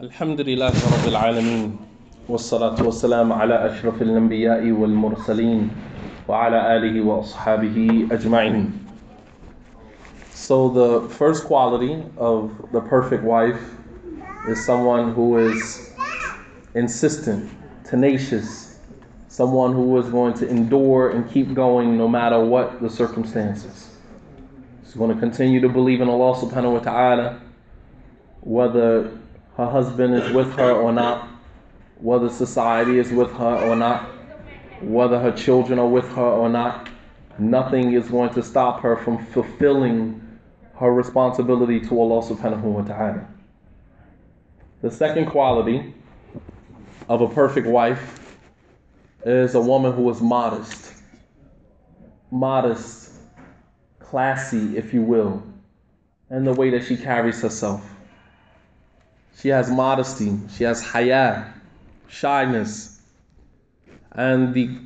الحمد لله رب العالمين والصلاة والسلام على أشرف الأنبياء والمرسلين وعلى آله وأصحابه أجمعين. So the first quality of the perfect wife is someone who is insistent, tenacious, someone who is going to endure and keep going no matter what the circumstances. She's going to continue to believe in Allah subhanahu wa ta'ala, whether her husband is with her or not, whether society is with her or not, whether her children are with her or not. Nothing is going to stop her from fulfilling her responsibility to Allah subhanahu wa ta'ala. The second quality of a perfect wife is a woman who is modest. Modest, classy, if you will, in the way that she carries herself. She has modesty, she has haya, shyness. And the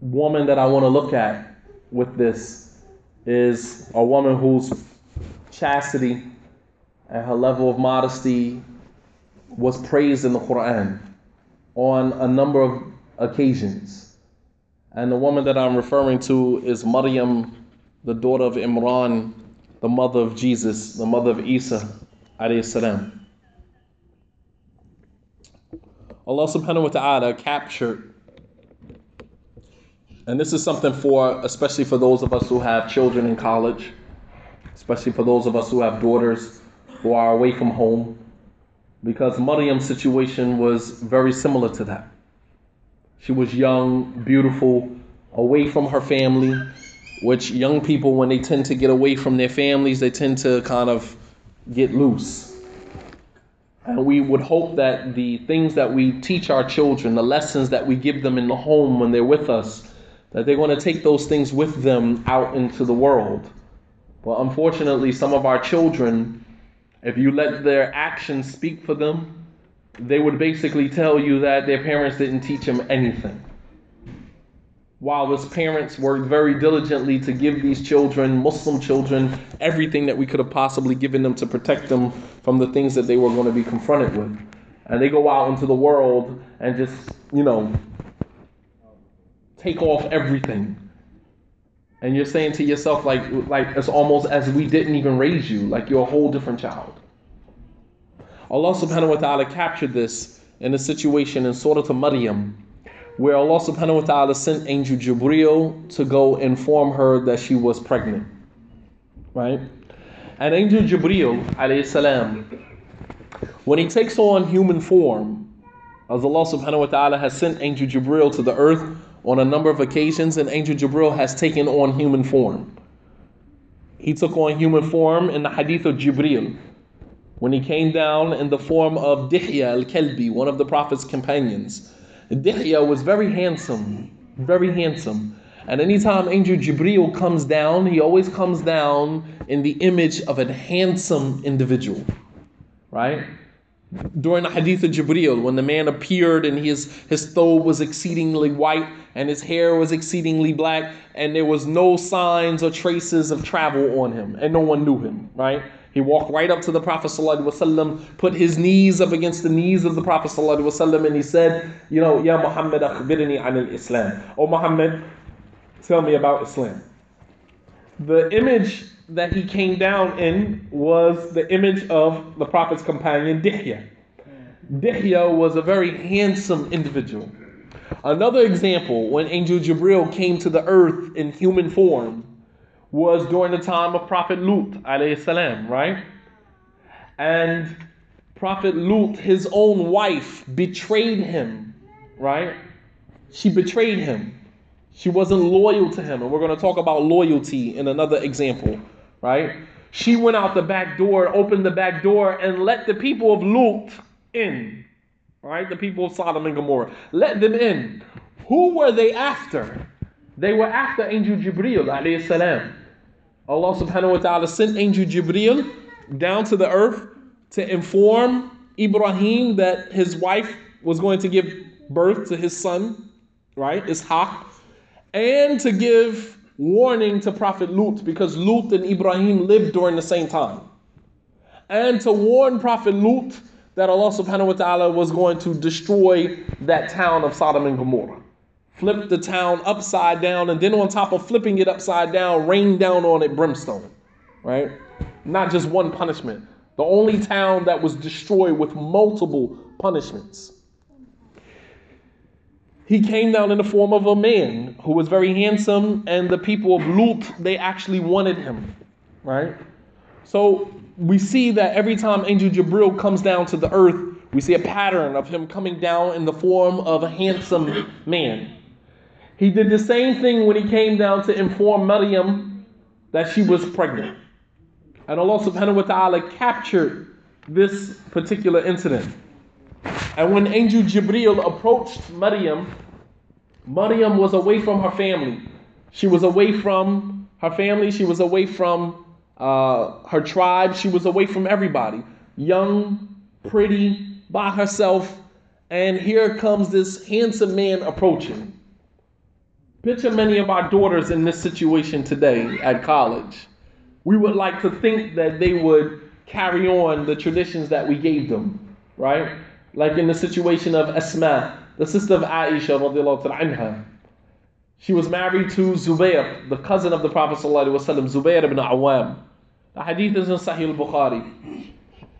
woman that I want to look at with this is a woman whose chastity and her level of modesty was praised in the Quran on a number of occasions. And the woman that I'm referring to is Maryam, the daughter of Imran, the mother of Jesus, the mother of Isa, alayhi salam. Allah subhanahu wa ta'ala captured, and this is something for, especially for those of us who have children in college, especially for those of us who have daughters who are away from home, because Maryam's situation was very similar to that. She was young, beautiful, away from her family, which young people, when they tend to get away from their families, they tend to kind of get loose. And we would hope that the things that we teach our children, the lessons that we give them in the home when they're with us, that they're going to take those things with them out into the world. But unfortunately, some of our children, if you let their actions speak for them, they would basically tell you that their parents didn't teach them anything. While as parents worked very diligently to give these children, Muslim children, everything that we could have possibly given them to protect them from the things that they were going to be confronted with. And they go out into the world and just, you know, take off everything. And you're saying to yourself, like, like it's almost as we didn't even raise you, like you're a whole different child. Allah subhanahu wa ta'ala captured this in a situation in Surah Maryam, where Allah subhanahu wa ta'ala sent Angel Jibreel to go inform her that she was pregnant. Right? And Angel Jibreel, salam, when he takes on human form, as Allah subhanahu wa ta'ala has sent Angel Jibreel to the earth on a number of occasions, and Angel Jibreel has taken on human form. He took on human form in the hadith of Jibreel when he came down in the form of Dihya al Kalbi, one of the Prophet's companions. Dihya was very handsome, very handsome. And anytime Angel Jibril comes down, he always comes down in the image of a handsome individual, right? During the hadith of Jibril, when the man appeared and his, his thobe was exceedingly white and his hair was exceedingly black, and there was no signs or traces of travel on him, and no one knew him, right? He walked right up to the Prophet ﷺ, put his knees up against the knees of the Prophet ﷺ, and he said, You know, Ya Muhammad, akhbirni an islam. Oh Muhammad, tell me about Islam. The image that he came down in was the image of the Prophet's companion, Dihya. Dihya was a very handsome individual. Another example, when Angel Jibril came to the earth in human form, was during the time of Prophet Lut, salam, right? And Prophet Lut, his own wife, betrayed him, right? She betrayed him. She wasn't loyal to him. And we're going to talk about loyalty in another example, right? She went out the back door, opened the back door, and let the people of Lut in, right? The people of Sodom and Gomorrah. Let them in. Who were they after? They were after Angel Jibreel, alayhi salam. Allah subhanahu wa ta'ala sent Angel Jibreel down to the earth to inform Ibrahim that his wife was going to give birth to his son, right? Ishaq, and to give warning to Prophet Lut because Lut and Ibrahim lived during the same time. And to warn Prophet Lut that Allah subhanahu wa ta'ala was going to destroy that town of Sodom and Gomorrah. Flip the town upside down, and then on top of flipping it upside down, rain down on it brimstone. Right? Not just one punishment. The only town that was destroyed with multiple punishments. He came down in the form of a man who was very handsome, and the people of Lut, they actually wanted him. Right? So we see that every time Angel Jibril comes down to the earth, we see a pattern of him coming down in the form of a handsome man. He did the same thing when he came down to inform Maryam that she was pregnant. And Allah subhanahu wa ta'ala captured this particular incident. And when Angel Jibril approached Maryam, Maryam was away from her family. She was away from her family, she was away from uh, her tribe. She was away from everybody. Young, pretty, by herself. And here comes this handsome man approaching. Picture many of our daughters in this situation today at college. We would like to think that they would carry on the traditions that we gave them, right? Like in the situation of Asma, the sister of Aisha anha. She was married to Zubayr, the cousin of the Prophet ﷺ, Zubair ibn Awam. The hadith is in Sahih al-Bukhari.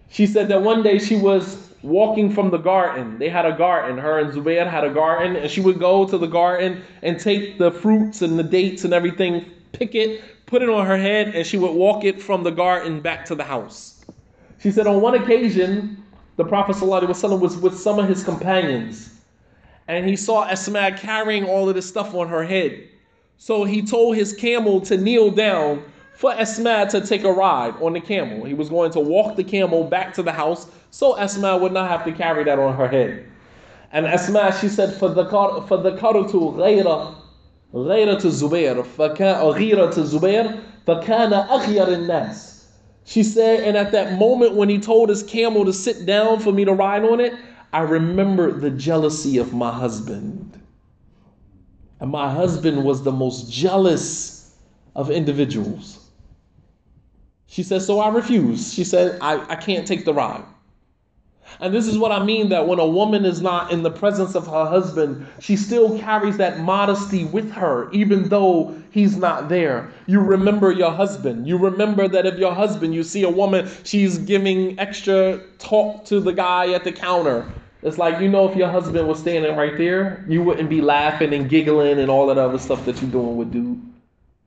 She said that one day she was walking from the garden. They had a garden. Her and Zubayr had a garden, and she would go to the garden and take the fruits and the dates and everything, pick it, put it on her head, and she would walk it from the garden back to the house. She said on one occasion, the Prophet ﷺ was with some of his companions, and he saw Asma carrying all of this stuff on her head. So he told his camel to kneel down for Asma to take a ride on the camel. He was going to walk the camel back to the house so Asma would not have to carry that on her head. And Asma, she said, for the for the karutu ghayra غيرة الزبير فكان غيرة الزبير فكان أخير الناس she said, and at that moment when he told his camel to sit down for me to ride on it, I remembered the jealousy of my husband. And my husband was the most jealous of individuals. She said, So I refused. She said, I, I can't take the ride. And this is what I mean that when a woman is not in the presence of her husband, she still carries that modesty with her, even though he's not there. You remember your husband. You remember that if your husband, you see a woman, she's giving extra talk to the guy at the counter. It's like, you know, if your husband was standing right there, you wouldn't be laughing and giggling and all that other stuff that you're doing with dude.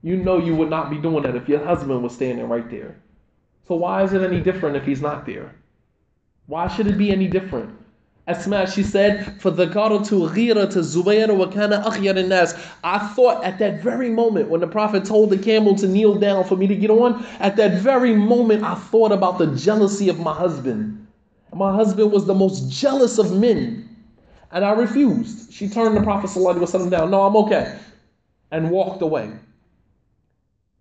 You know you would not be doing that if your husband was standing right there. So why is it any different if he's not there? Why should it be any different? Asma, she said, for the to ghira to Zubayr wa kana akhyar nas. I thought at that very moment when the Prophet told the camel to kneel down for me to get on, at that very moment I thought about the jealousy of my husband. My husband was the most jealous of men. And I refused. She turned the Prophet down. No, I'm okay. And walked away.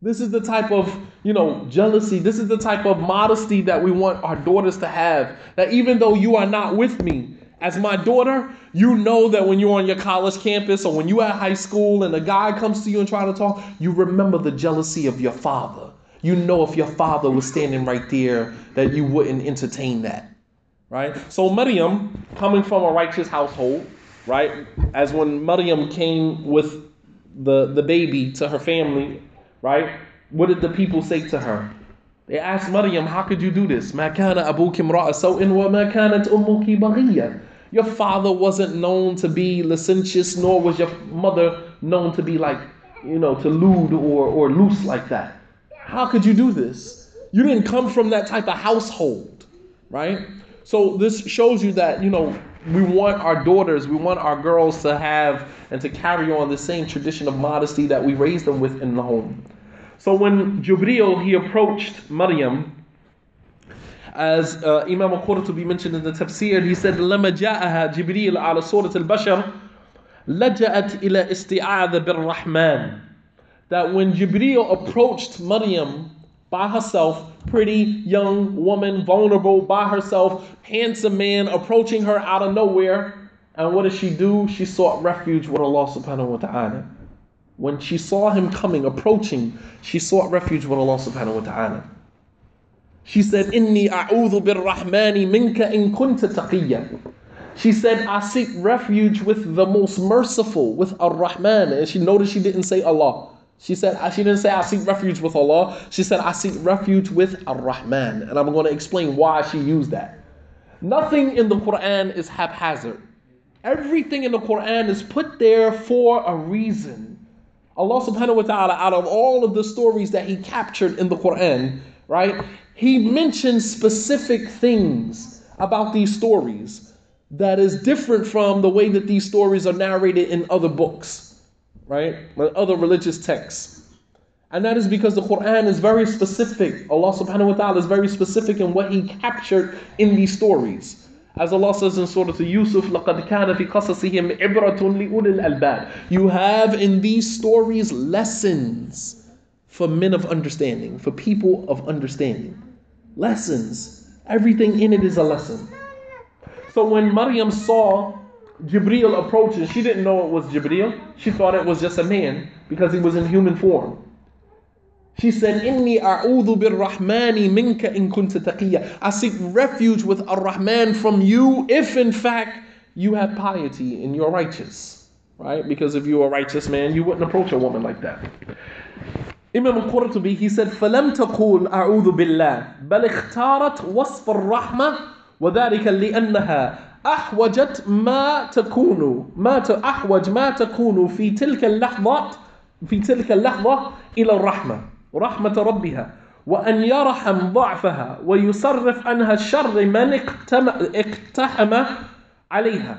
This is the type of, you know, jealousy. This is the type of modesty that we want our daughters to have. That even though you are not with me, as my daughter, you know that when you're on your college campus or when you're at high school and a guy comes to you and try to talk, you remember the jealousy of your father. You know if your father was standing right there that you wouldn't entertain that. Right? So Maryam, coming from a righteous household, right? As when Maryam came with the, the baby to her family right? What did the people say to her? They asked Maryam, how could you do this? Your father wasn't known to be licentious, nor was your mother known to be like, you know, to lewd or, or loose like that. How could you do this? You didn't come from that type of household, right? So this shows you that, you know, we want our daughters, we want our girls to have and to carry on the same tradition of modesty that we raised them with in the home. So when Jibreel he approached Maryam, as uh, Imam al-Qurtubi mentioned in the tafsir, he said, لما جاءها جبريل على صورة البشر لجأت إلى استعاذ بالرحمن. That when Jibreel approached Maryam by herself, pretty young woman, vulnerable by herself, handsome man approaching her out of nowhere, and what did she do? She sought refuge with Allah subhanahu wa ta'ala. When she saw him coming, approaching, she sought refuge with Allah subhanahu wa ta'ala. She said, Inni a'udhu birrahmani minka in kunta taqiyya. She said, I seek refuge with the most merciful, with Ar-Rahman. And she noticed she didn't say Allah. She said, she didn't say, I seek refuge with Allah. She said, I seek refuge with Ar-Rahman. And I'm going to explain why she used that. Nothing in the Quran is haphazard. Everything in the Quran is put there for a reason. Allah subhanahu wa ta'ala, out of all of the stories that He captured in the Quran, right, He mentions specific things about these stories that is different from the way that these stories are narrated in other books, right? Other religious texts. And that is because the Quran is very specific. Allah subhanahu wa ta'ala is very specific in what He captured in these stories. As Allah says in Surah Yusuf, لَقَدْ كَانَ فِي قَصَصِهِمْ عِبْرَةٌ لِأُولِي الْأَلْبَابِ You have in these stories lessons for men of understanding, for people of understanding. Lessons. Everything in it is a lesson. So when Maryam saw Jibreel approaching, she didn't know it was Jibreel. She thought it was just a man because he was in human form. She said, Inni a'udhu birrahmani minka in kunta taqiyya. I seek refuge with Ar-Rahman from you if in fact you have piety and you're righteous. Right? Because if you're a righteous man, you wouldn't approach a woman like that. Imam al-Qurtubi, he said, فَلَمْ تَقُولْ أَعُوذُ بِاللَّهِ بَلْ اختارت وصف الرحمة وذلك لأنها أحوجت ما تكون ما أحوج ما تكون في تلك اللحظة في تلك اللحظة إلى الرحمة رحمة ربها وأن يرحم ضعفها ويصرف عنها الشر من اقتحم عليها.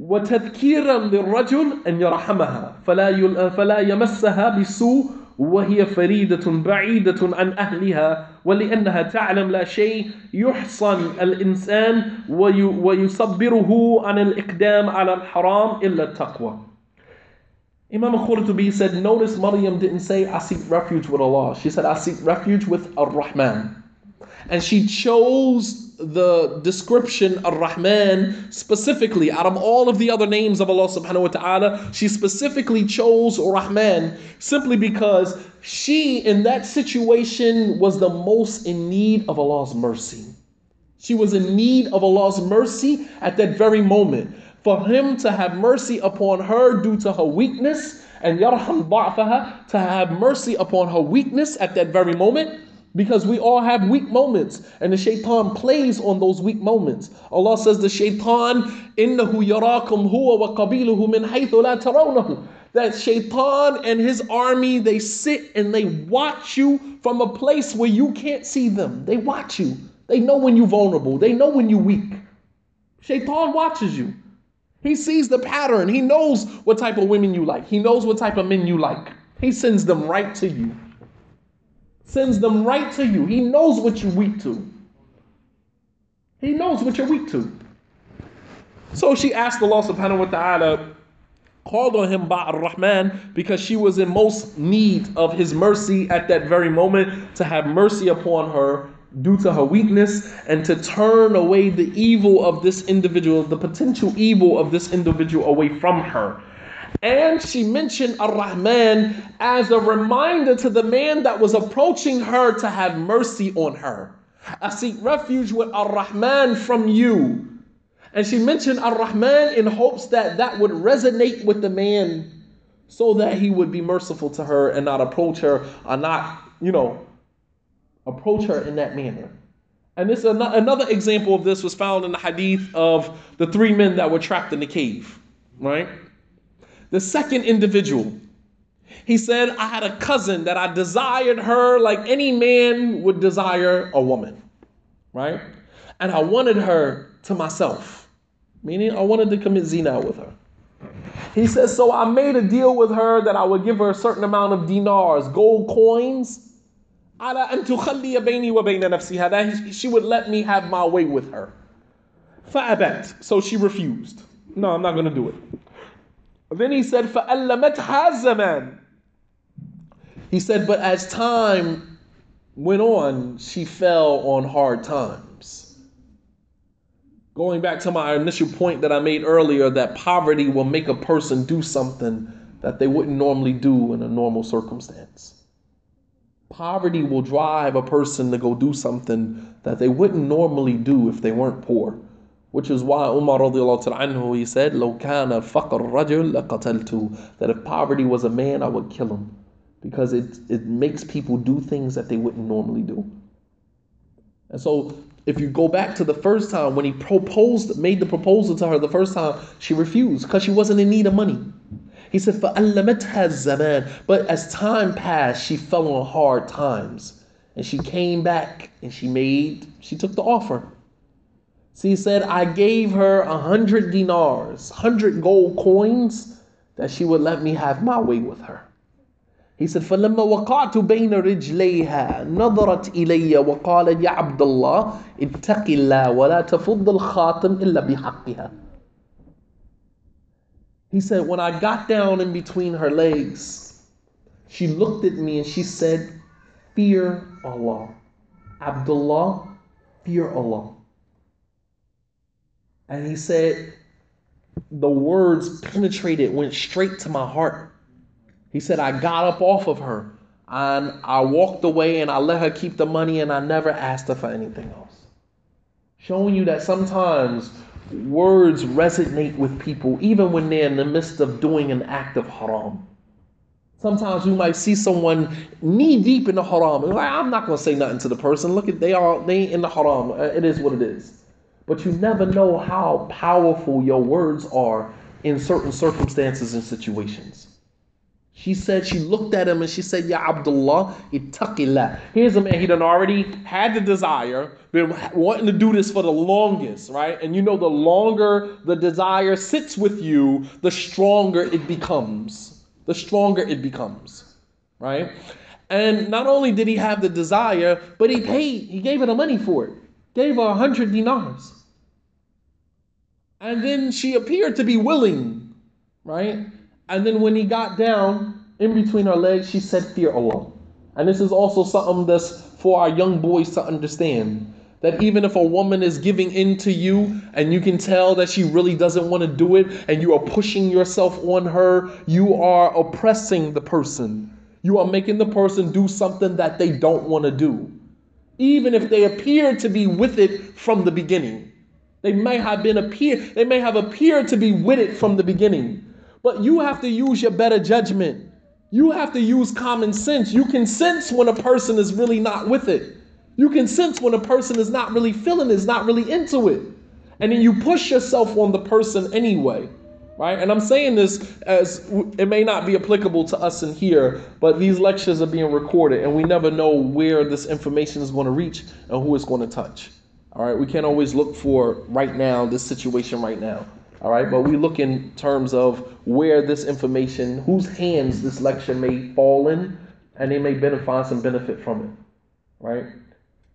وتذكيرا للرجل أن يرحمها فلا فلا يمسها بسوء وهي فريدة بعيدة عن أهلها ولأنها تعلم لا شيء. يحصن الإنسان ويصبره عن الإقدام على الحرام إلا التقوى. Imam al-Qurtubi said, notice Maryam didn't say, I seek refuge with Allah. She said, I seek refuge with Ar-Rahman. And she chose the description Ar-Rahman specifically out of all of the other names of Allah subhanahu wa ta'ala. She specifically chose Ar Rahman simply because she in that situation was the most in need of Allah's mercy. She was in need of Allah's mercy at that very moment for him to have mercy upon her due to her weakness, and yarham ba'faha, to have mercy upon her weakness at that very moment, because we all have weak moments, and the shaitan plays on those weak moments. Allah says the shaitan, innahu yarakum huwa wa qabiluhu min haythu la tarawnahu. That shaitan and his army, they sit and they watch you from a place where you can't see them. They watch you. They know when you're vulnerable. They know when you're weak. Shaitan watches you. He sees the pattern. He knows what type of women you like. He knows what type of men you like. He sends them right to you. Sends them right to you. He knows what you're weak to. He knows what you're weak to. So she asked Allah subhanahu wa ta'ala, called on him by Ar-Rahman because she was in most need of his mercy at that very moment to have mercy upon her due to her weakness and to turn away the evil of this individual, the potential evil of this individual away from her. And she mentioned Ar Rahman as a reminder to the man that was approaching her to have mercy on her. I seek refuge with Ar Rahman from you. And she mentioned Ar Rahman in hopes that that would resonate with the man so that he would be merciful to her and not approach her or not, you know, approach her in that manner. And this another example of this was found in the hadith of the three men that were trapped in the cave, right? The second individual, he said, I had a cousin that I desired her like any man would desire a woman, right? And I wanted her to myself, meaning I wanted to commit zina with her. He says, So I made a deal with her that I would give her a certain amount of dinars, gold coins, على أن تخلي بيني وبين نفسها that she would let me have my way with her. فأبت. So she refused. No, I'm not going to do it. Then he said, فألمتها الزمان. He said, but as time went on, she fell on hard times. Going back to my initial point that I made earlier, that poverty will make a person do something that they wouldn't normally do in a normal circumstance. Poverty will drive a person to go do something that they wouldn't normally do if they weren't poor. Which is why Umar radiallahu anhu, he said, لو كان فقر رجل لقتلته. That if poverty was a man, I would kill him. Because it, it makes people do things that they wouldn't normally do. And so if you go back to the first time when he proposed, made the proposal to her the first time, she refused because she wasn't in need of money. He said, فَأَلَّمَتْهَا الزَّمَانِ But as time passed, she fell on hard times. And she came back and she made, she took the offer. So he said, I gave her a hundred dinars, hundred gold coins, that she would let me have my way with her. He said, فلما وقعت بين رجليها نظرت إلي وقال يا عبد الله اتق الله ولا تفض الخاتم إلا بحقها. he said, when I got down in between her legs, she looked at me and she said, Fear Allah. Abdullah, fear Allah. And he said, the words penetrated, went straight to my heart. He said, I got up off of her and I walked away and I let her keep the money and I never asked her for anything else. Showing you that sometimes words resonate with people even when they're in the midst of doing an act of haram. Sometimes you might see someone knee deep in the haram. And like, I'm not going to say nothing to the person. Look at they are they in the haram. Uh, it is what it is. But you never know how powerful your words are in certain circumstances and situations. She said, she looked at him and she said, Ya Abdullah, ittaqillah. Here's a man, he done already had the desire, been wanting to do this for the longest, right? And you know, the longer the desire sits with you, the stronger it becomes. The stronger it becomes, right? And not only did he have the desire, but he paid, he gave her the money for it, gave her a hundred dinars. And then she appeared to be willing, right? And then when he got down in between her legs, she said, Fear Allah. And this is also something that's for our young boys to understand. That even if a woman is giving in to you and you can tell that she really doesn't want to do it and you are pushing yourself on her, you are oppressing the person. You are making the person do something that they don't want to do. Even if they appear to be with it from the beginning. They may have been appear they may have appeared to be with it from the beginning. But you have to use your better judgment. You have to use common sense. You can sense when a person is really not with it. You can sense when a person is not really feeling is not really into it. And then you push yourself on the person anyway. Right? And I'm saying this as it may not be applicable to us in here, but these lectures are being recorded and we never know where this information is going to reach and who it's going to touch. All right, we can't always look for right now, this situation right now. All right, but we look in terms of where this information, whose hands this lecture may fall in, and they may benefit some benefit from it. Right?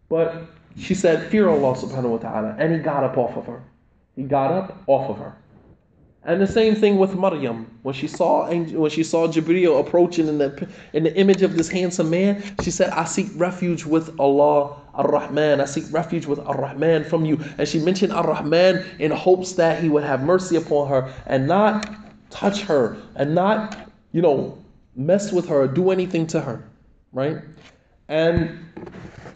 But she said, Fear Allah subhanahu wa ta'ala. And he got up off of her. He got up off of her. And the same thing with Maryam. When she saw when she saw Jibreel approaching in the in the image of this handsome man, she said, I seek refuge with Allah Ar-Rahman. I seek refuge with Ar-Rahman from you. And she mentioned Ar-Rahman in hopes that he would have mercy upon her and not touch her and not, you know, mess with her or do anything to her. Right? And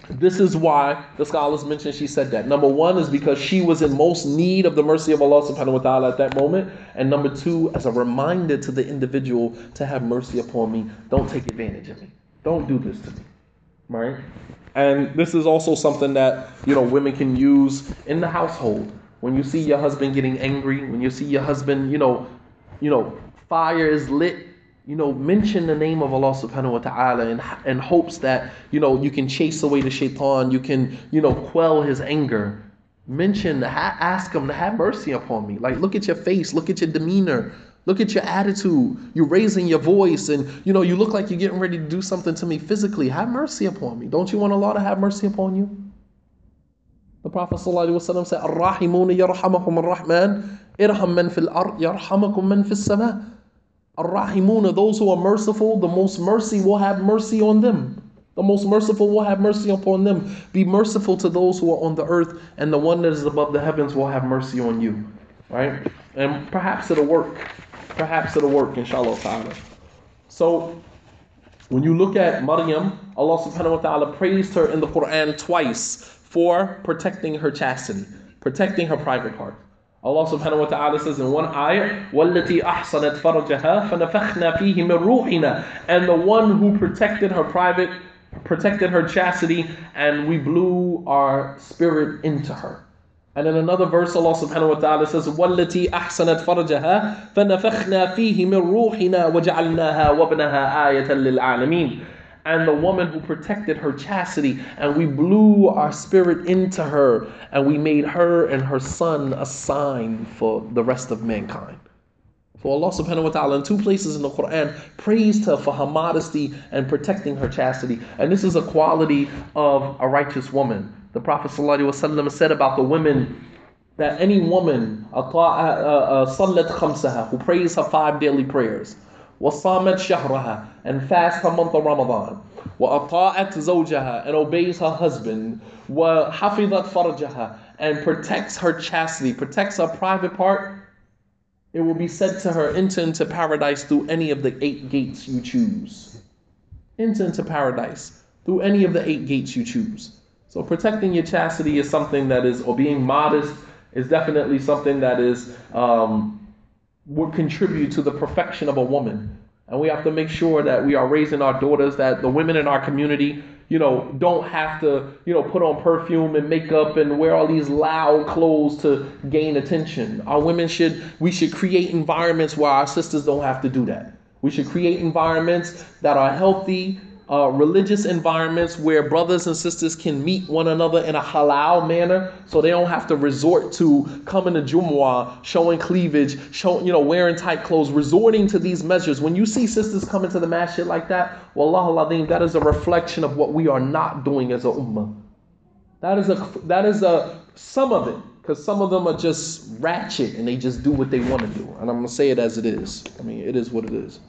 this is why the scholars mention she said that. Number one is because she was in most need of the mercy of Allah subhanahu wa ta'ala at that moment. And number two, as a reminder to the individual to have mercy upon me. Don't take advantage of me. Don't do this to me. Right? And this is also something that, you know, women can use in the household. When you see your husband getting angry, when you see your husband, you know, you know, fire is lit you know, mention the name of Allah subhanahu wa ta'ala in, in hopes that, you know, you can chase away the shaitan, you can, you know, quell his anger. Mention, ask him to have mercy upon me. Like, look at your face, look at your demeanor, look at your attitude. You're raising your voice and, you know, you look like you're getting ready to do something to me physically. Have mercy upon me. Don't you want Allah to have mercy upon you? The Prophet ﷺ said, Ar-Rahimuna yarhamahum ar-Rahman, irham man fil ard, yarhamakum man fil sama. Ar-Rahimuna, those who are merciful, the most mercy will have mercy on them. The most merciful will have mercy upon them. Be merciful to those who are on the earth, and the one that is above the heavens will have mercy on you. Right? And perhaps it'll work. Perhaps it'll work, inshallah ta'ala. So When you look at Maryam, Allah subhanahu wa ta'ala praised her in the Quran twice for protecting her chastity, protecting her private part. Allah subhanahu wa ta'ala says in one ayah, وَالَّتِي أَحْصَنَتْ فَرْجَهَا فَنَفَخْنَا فِيهِ مِنْ رُوحِنَا And the one who protected her private, protected her chastity, and we blew our spirit into her. And in another verse, Allah subhanahu wa ta'ala says, وَالَّتِي أَحْسَنَتْ فَرْجَهَا فَنَفَخْنَا فِيهِ مِنْ رُوحِنَا وَجَعَلْنَاهَا وَابْنَهَا آيَةً لِلْعَالَمِينَ and the woman who protected her chastity, and we blew our spirit into her, and we made her and her son a sign for the rest of mankind. So Allah subhanahu wa ta'ala in two places in the Quran praised her for her modesty and protecting her chastity. And this is a quality of a righteous woman. The Prophet ﷺ said about the women that any woman uh, uh, uh, who prays her five daily prayers وصامت شهرها and fast her month of Ramadan وأطاعت زوجها and obeys her husband وحفظت فرجها and protects her chastity protects her private part it will be said to her enter into paradise through any of the eight gates you choose enter into paradise through any of the eight gates you choose so protecting your chastity is something that is or being modest is definitely something that is um, would contribute to the perfection of a woman. And we have to make sure that we are raising our daughters, that the women in our community, you know, don't have to, you know, put on perfume and makeup and wear all these loud clothes to gain attention. Our women should, we should create environments where our sisters don't have to do that. We should create environments that are healthy, uh, religious environments where brothers and sisters can meet one another in a halal manner so they don't have to resort to coming to Jumu'ah, showing cleavage, showing, you know, wearing tight clothes, resorting to these measures. When you see sisters coming to the masjid like that, wallahu that is a reflection of what we are not doing as a ummah. That is a, that is a, some of it, because some of them are just ratchet and they just do what they want to do. And I'm to say it as it is. I mean, it is what it is.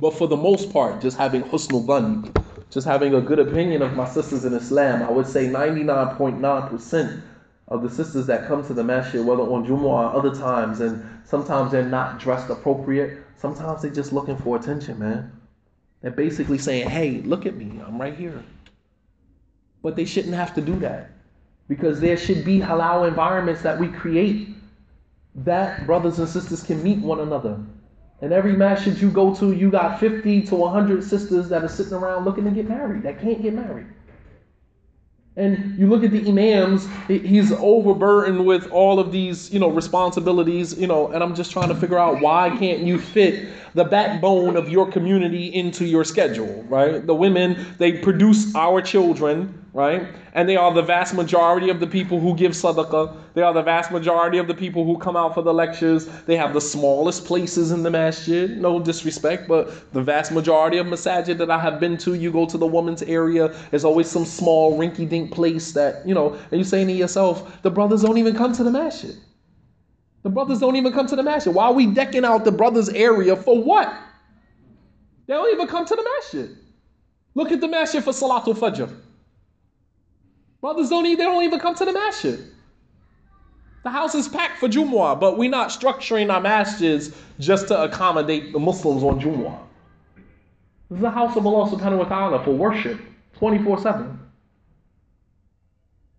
But for the most part, just having husnul dhan, just having a good opinion of my sisters in Islam, I would say 99.9% of the sisters that come to the masjid, whether on Jumu'ah or other times, and sometimes they're not dressed appropriate, sometimes they're just looking for attention, man. They're basically saying, hey, look at me, I'm right here. But they shouldn't have to do that because there should be halal environments that we create that brothers and sisters can meet one another. And every masjid you go to, you got 50 to 100 sisters that are sitting around looking to get married, that can't get married. And you look at the imams, he's overburdened with all of these, you know, responsibilities, you know, and I'm just trying to figure out why can't you fit the backbone of your community into your schedule, right? The women, they produce our children, right? And they are the vast majority of the people who give sadaqah. They are the vast majority of the people who come out for the lectures. They have the smallest places in the masjid. No disrespect, but the vast majority of masajid that I have been to, you go to the women's area, there's always some small rinky dink place that, you know, and you're saying to yourself, the brothers don't even come to the masjid. The brothers don't even come to the masjid. Why are we decking out the brothers' area for what? They don't even come to the masjid. Look at the masjid for Salatul Fajr. Brothers don't even, they don't even come to the masjid. The house is packed for Jumu'ah, but we're not structuring our masjids just to accommodate the Muslims on Jumu'ah. This is the house of Allah subhanahu wa ta'ala for worship 24 7.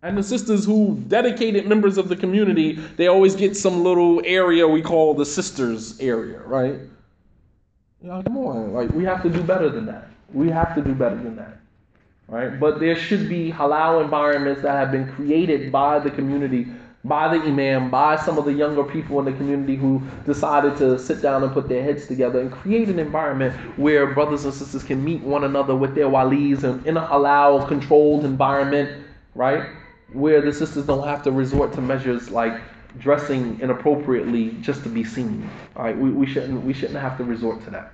And the sisters who dedicated members of the community, they always get some little area we call the sisters area, right? Yeah, come on, like we have to do better than that. We have to do better than that. Right? But there should be halal environments that have been created by the community, by the imam, by some of the younger people in the community who decided to sit down and put their heads together and create an environment where brothers and sisters can meet one another with their walis and in a halal controlled environment, right? Where the sisters don't have to resort to measures like dressing inappropriately just to be seen. All right, we, we shouldn't we shouldn't have to resort to that.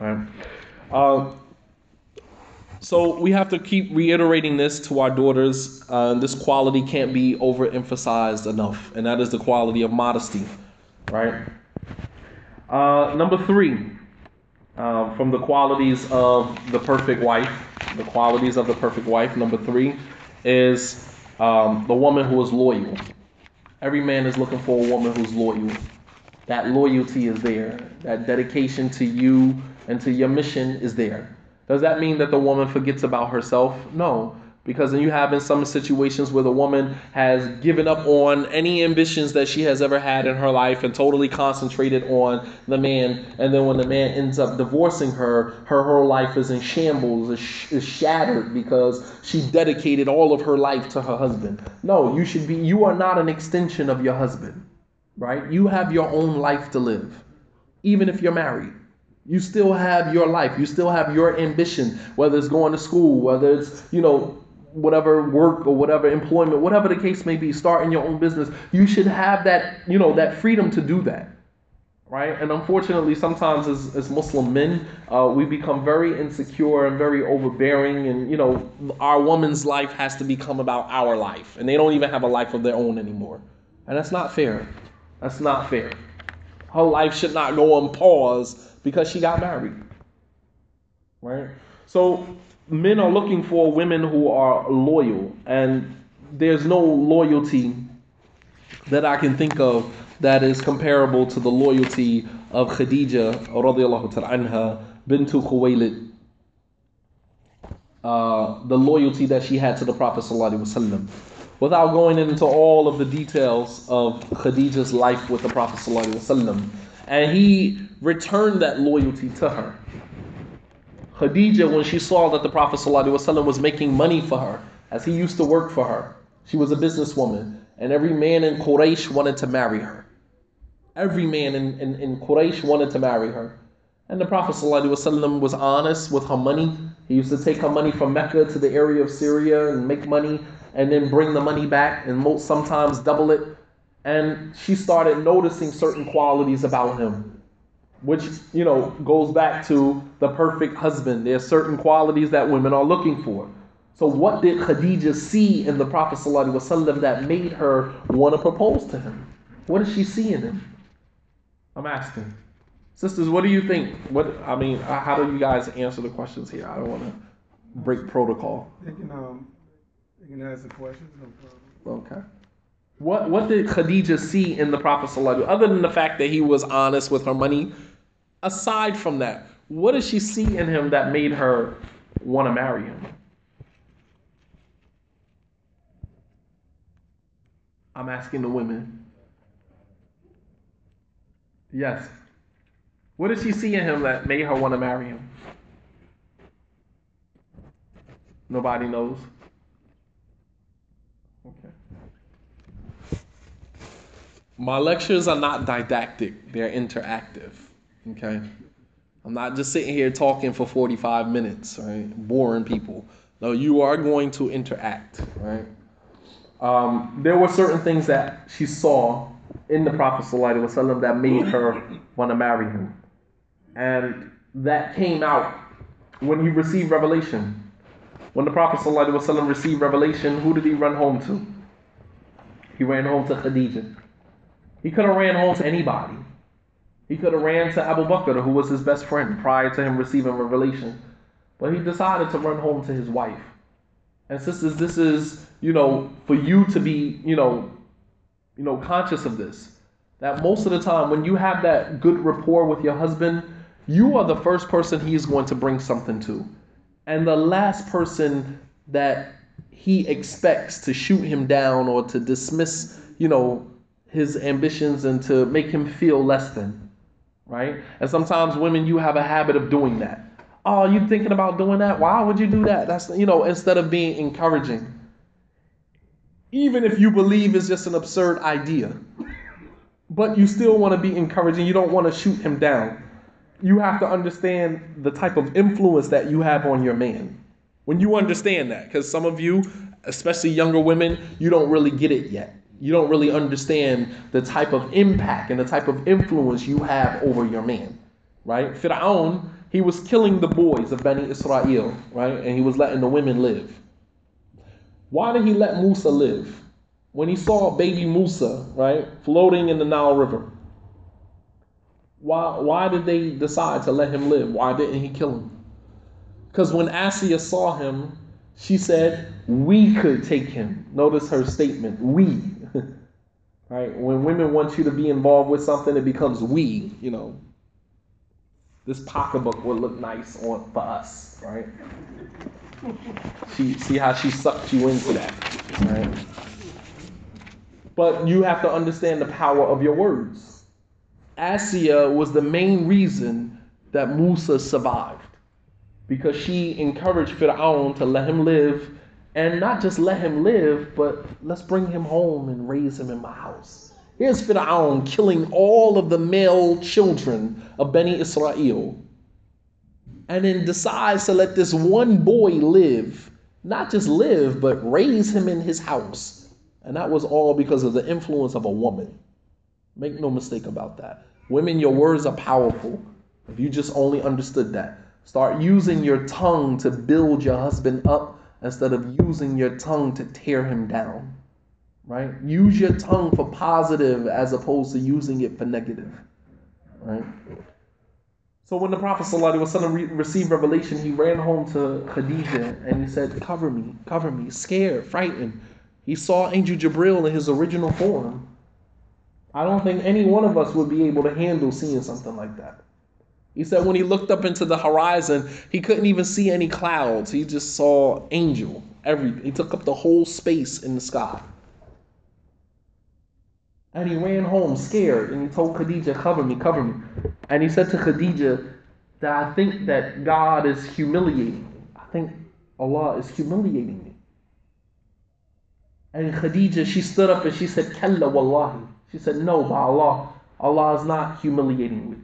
All right. Uh, so we have to keep reiterating this to our daughters. Uh, this quality can't be overemphasized enough, and that is the quality of modesty. Right. Uh, number three, uh, from the qualities of the perfect wife, the qualities of the perfect wife. Number three is um, the woman who is loyal. Every man is looking for a woman who's loyal. that loyalty is there, that dedication to you and to your mission is there. Does that mean that the woman forgets about herself? No. Because then you have in some situations where the woman has given up on any ambitions that she has ever had in her life and totally concentrated on the man. And then when the man ends up divorcing her, her whole life is in shambles, is, sh- is shattered because she dedicated all of her life to her husband. No, you should be, you are not an extension of your husband, right? You have your own life to live, even if you're married. You still have your life. You still have your ambition, whether it's going to school, whether it's, you know, whatever work or whatever employment, whatever the case may be, starting your own business, you should have that, you know, that freedom to do that. Right? And unfortunately, sometimes as, as Muslim men, uh, we become very insecure and very overbearing. And, you know, our woman's life has to become about our life. And they don't even have a life of their own anymore. And that's not fair. That's not fair. Her life should not go on pause because she got married. Right? So men are looking for women who are loyal, and there's no loyalty that I can think of that is comparable to the loyalty of Khadija radiallahu anha bintu Khuwaylid. Uh, the loyalty that she had to the Prophet wasallam. Without going into all of the details of Khadija's life with the Prophet wasallam, and he returned that loyalty to her. Khadija, when she saw that the Prophet ﷺ was making money for her, as he used to work for her, she was a businesswoman, and every man in Quraysh wanted to marry her. Every man in, in, in Quraysh wanted to marry her. And the Prophet ﷺ was honest with her money. He used to take her money from Mecca to the area of Syria and make money and then bring the money back and sometimes double it. And she started noticing certain qualities about him which you know goes back to the perfect husband. There are certain qualities that women are looking for. So what did Khadija see in the Prophet ﷺ that made her want to propose to him? What did she see in him? I'm asking. Sisters, what do you think? What I mean, uh, how do you guys answer the questions here? I don't want to break protocol. They can um, they can ask the questions. No problem. Okay. What what did Khadija see in the Prophet ﷺ, other than the fact that he was honest with her money? Aside from that, what does she see in him that made her want to marry him? I'm asking the women. Yes. What did she see in him that made her want to marry him? Nobody knows. Okay. My lectures are not didactic, they're interactive. Okay? I'm not just sitting here talking for 45 minutes, right? Boring people. No, you are going to interact, right? Um, there were certain things that she saw in the Prophet that made her want to marry him. And that came out when he received revelation. When the Prophet received revelation, who did he run home to? He ran home to Khadijah. He could have ran home to anybody. He could have ran to Abu Bakr, who was his best friend prior to him receiving revelation. But he decided to run home to his wife. And sisters, this is, you know, for you to be, you know, you know, conscious of this. That most of the time when you have that good rapport with your husband, you are the first person he is going to bring something to. And the last person that he expects to shoot him down or to dismiss, you know, his ambitions and to make him feel less than right? And sometimes women, you have a habit of doing that. Oh, you thinking about doing that? Why would you do that? That's you know, instead of being encouraging. Even if you believe it's just an absurd idea, but you still want to be encouraging, you don't want to shoot him down. You have to understand the type of influence that you have on your man. When you understand that, because some of you, especially younger women, you don't really get it yet you don't really understand the type of impact and the type of influence you have over your man, right? Fir'aun, he was killing the boys of Bani Israel, right? And he was letting the women live. Why did he let Musa live? When he saw baby Musa, right, floating in the Nile River, why, why did they decide to let him live? Why didn't he kill him? Because when Asiya saw him, she said, We could take him. Notice her statement, we. Right? When women want you to be involved with something, it becomes we, you know. This pocketbook would look nice on for us, right? See how she sucked you into that, right? But you have to understand the power of your words. Asiya was the main reason that Musa survived because she encouraged Fir'aun to let him live and not just let him live, but let's bring him home and raise him in my house. Here's Fir'aun killing all of the male children of Beni Israel and then decides to let this one boy live, not just live, but raise him in his house. And that was all because of the influence of a woman. Make no mistake about that. Women, your words are powerful. If you just only understood that, start using your tongue to build your husband up instead of using your tongue to tear him down. Right? Use your tongue for positive as opposed to using it for negative. Right? So when the Prophet ﷺ received revelation, he ran home to Khadijah and he said, Cover me, cover me, scared, frightened. He saw Angel Jibril in his original form. I don't think any one of us would be able to handle seeing something like that. He said when he looked up into the horizon, he couldn't even see any clouds. He just saw angel. Every he took up the whole space in the sky. And he ran home scared and he told Khadijah, cover me, cover me. And he said to Khadijah that I think that God is humiliating me. I think Allah is humiliating me. And Khadijah, she stood up and she said, Kalla wallahi. She said, No, by Allah, Allah is not humiliating me,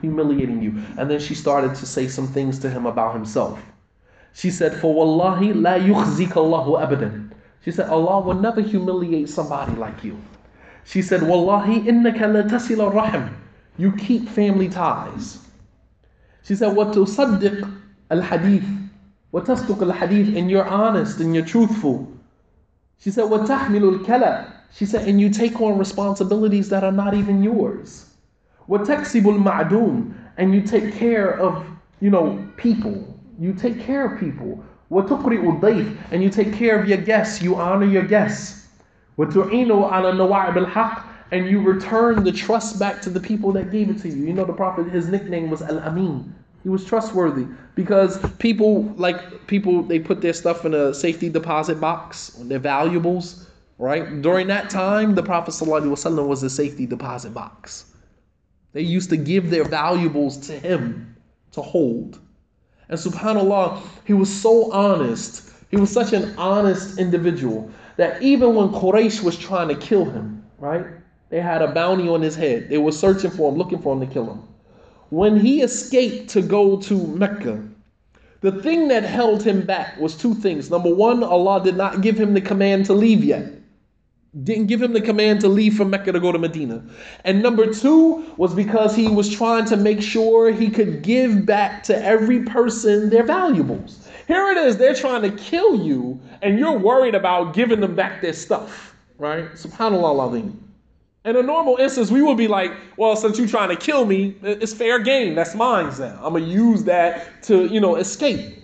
humiliating you. And then she started to say some things to him about himself. She said, For wallahi la yukhzika Allahu abadan. She said, Allah will never humiliate somebody like you. She said, Wallahi innaka la tasil rahim. You keep family ties. She said, What to saddiq al hadith. What al hadith. And you're honest and you're truthful. She said, What tahmilul kala. She said, and you take on responsibilities that are not even yours. What taksibul ma'dum. And you take care of, you know, people. You take care of people. What tuqri'u dayf. And you take care of your guests. You honor your guests. وَتُعِينُ عَلَى نَوَائِبِ الْحَقِّ And you return the trust back to the people that gave it to you. You know the Prophet, his nickname was Al-Amin. He was trustworthy because people, like people, they put their stuff in a safety deposit box, their valuables, right? During that time, the Prophet ﷺ was a safety deposit box. They used to give their valuables to him to hold. And subhanAllah, he was so honest. He was such an honest individual that even when Quraysh was trying to kill him, right? They had a bounty on his head. They were searching for him, looking for him to kill him. When he escaped to go to Mecca, the thing that held him back was two things. Number one, Allah did not give him the command to leave yet. Didn't give him the command to leave from Mecca to go to Medina. And number two was because he was trying to make sure he could give back to every person their valuables. Here it is, they're trying to kill you, and you're worried about giving them back their stuff, right? SubhanAllah. In a normal instance, we would be like, well, since you're trying to kill me, it's fair game. That's mine now. I'm going to use that to, you know, escape.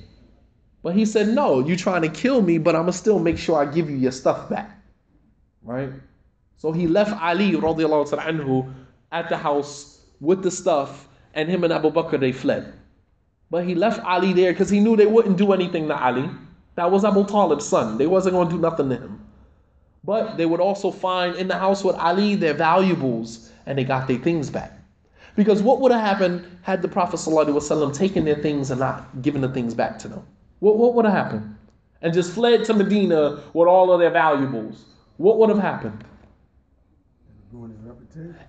But he said, no, you're trying to kill me, but I'm going to still make sure I give you your stuff back. Right? So he left Ali radiallahu at the house with the stuff, and him and Abu Bakr, they fled. But he left Ali there because he knew they wouldn't do anything to Ali. That was Abu Talib's son. They wasn't going to do nothing to him. But they would also find in the house with Ali their valuables and they got their things back. Because what would have happened had the Prophet ﷺ taken their things and not given the things back to them? What, what would have happened? And just fled to Medina with all of their valuables. What would have happened?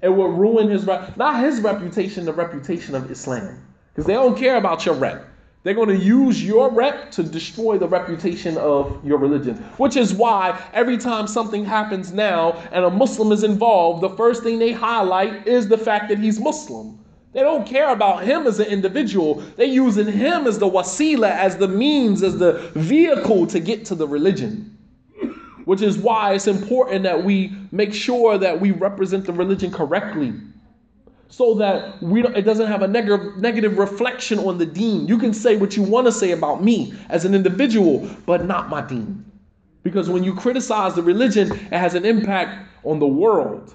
It would ruin his, not his reputation, the reputation of Islam. Because they don't care about your rep. They're going to use your rep to destroy the reputation of your religion. Which is why every time something happens now and a Muslim is involved, the first thing they highlight is the fact that he's Muslim. They don't care about him as an individual. They're using him as the wasila, as the means, as the vehicle to get to the religion. Which is why it's important that we make sure that we represent the religion correctly so that we it doesn't have a negative negative reflection on the deen. You can say what you want to say about me as an individual, but not my deen. Because when you criticize the religion, it has an impact on the world.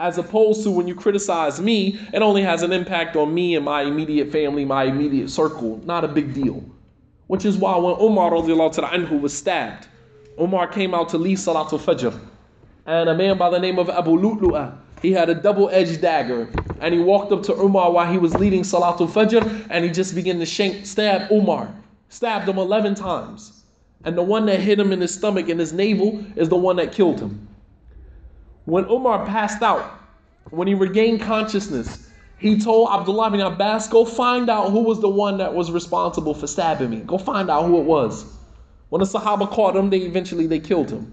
As opposed to when you criticize me, it only has an impact on me and my immediate family, my immediate circle. Not a big deal. Which is why when Umar anhu was stabbed, Umar came out to lead Salatul Fajr. And a man by the name of Abu Lu'lu'ah, he had a double-edged dagger. And he walked up to Umar while he was leading Salatul Fajr, and he just began to shank, stab Umar. Stabbed him 11 times. And the one that hit him in his stomach and his navel is the one that killed him. When Umar passed out, when he regained consciousness, he told Abdullah bin Abbas, Go find out who was the one that was responsible for stabbing me. Go find out who it was. When the Sahaba caught him, they eventually they killed him.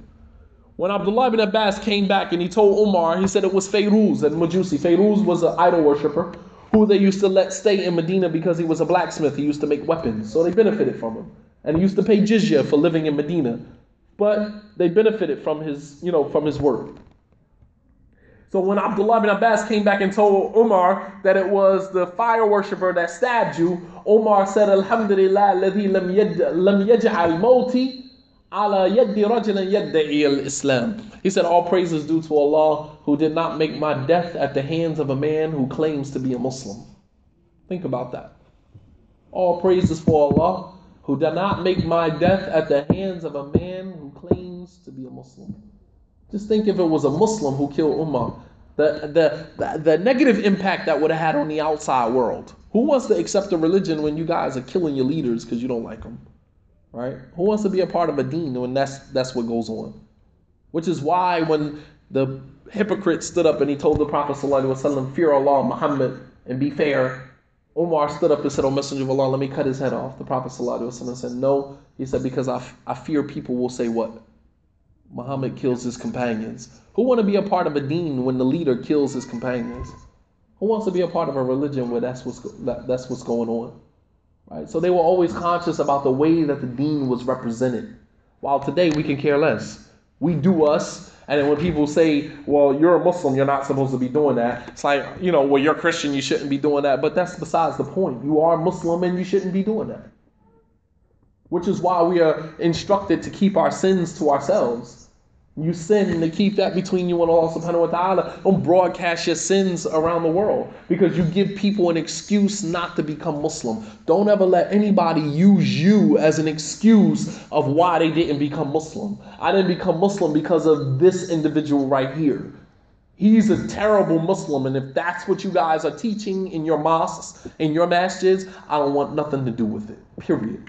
When Abdullah ibn Abbas came back and he told Umar, he said it was Fayruz and Majusi. Fayruz was an idol worshiper who they used to let stay in Medina because he was a blacksmith. He used to make weapons, so they benefited from him and he used to pay jizya for living in Medina. But they benefited from his, you know, from his work. So when Abdullah ibn Abbas came back and told Umar that it was the fire worshiper that stabbed you, Umar said, Alhamdulillah, الذي لم يجعل موتي على يد رجل يدعي الإسلام. He said, All praises due to Allah who did not make my death at the hands of a man who claims to be a Muslim. Think about that. All praises for Allah who did not make my death at the hands of a man who claims to be a Muslim. Just think if it was a Muslim who killed Umar, the, the, the, the negative impact that would have had on the outside world. Who wants to accept a religion when you guys are killing your leaders because you don't like them? Right? Who wants to be a part of a deen when that's, that's what goes on? Which is why when the hypocrite stood up and he told the Prophet, ﷺ, Fear Allah, Muhammad, and be fair, Umar stood up and said, O Messenger of Allah, let me cut his head off. The Prophet ﷺ said, No. He said, Because I, I fear people will say what? Muhammad kills his companions. Who want to be a part of a deen when the leader kills his companions? Who wants to be a part of a religion where that's what's, that, that's what's going on? Right? So they were always conscious about the way that the deen was represented. While today we can care less. We do us, and then when people say, well, you're a Muslim, you're not supposed to be doing that, it's like, you know, well, you're Christian, you shouldn't be doing that. But that's besides the point. You are Muslim and you shouldn't be doing that. Which is why we are instructed to keep our sins to ourselves. You sin to keep that between you and Allah subhanahu wa ta'ala. Don't broadcast your sins around the world because you give people an excuse not to become Muslim. Don't ever let anybody use you as an excuse of why they didn't become Muslim. I didn't become Muslim because of this individual right here. He's a terrible Muslim, and if that's what you guys are teaching in your mosques, in your masjids, I don't want nothing to do with it. Period.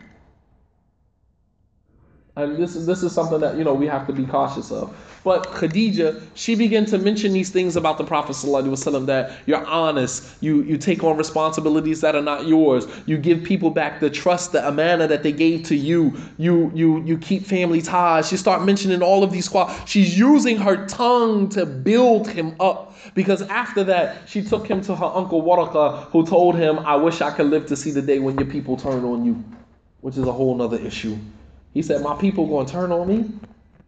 And this is this is something that you know we have to be cautious of. But Khadija, she began to mention these things about the Prophet ﷺ that you're honest, you you take on responsibilities that are not yours, you give people back the trust, the amana that they gave to you, you you you keep family ties. She start mentioning all of these qualities. She's using her tongue to build him up. Because after that, she took him to her uncle Waraka, who told him, I wish I could live to see the day when your people turn on you, which is a whole nother issue. He said, My people going to turn on me?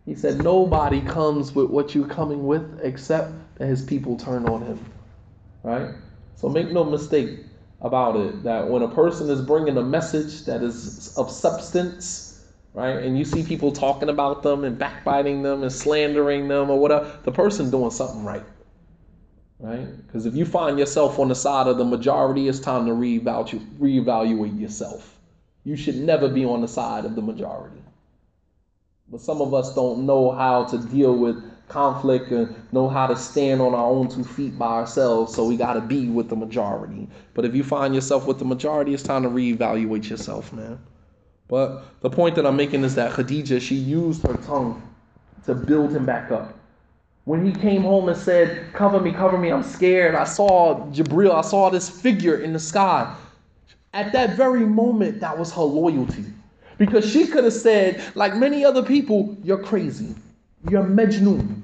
He said, Nobody comes with what you're coming with except that his people turn on him. Right? So make no mistake about it that when a person is bringing a message that is of substance, right, and you see people talking about them and backbiting them and slandering them or whatever, the person doing something right. Right? Because if you find yourself on the side of the majority, it's time to reevaluate, reevaluate yourself. You should never be on the side of the majority. But some of us don't know how to deal with conflict and know how to stand on our own two feet by ourselves, so we got to be with the majority. But if you find yourself with the majority, it's time to reevaluate yourself, man. But the point that I'm making is that Khadija, she used her tongue to build him back up. When he came home and said, Cover me, cover me, I'm scared, I saw Jibril, I saw this figure in the sky. At that very moment, that was her loyalty. Because she could have said, like many other people, you're crazy. You're Majnun.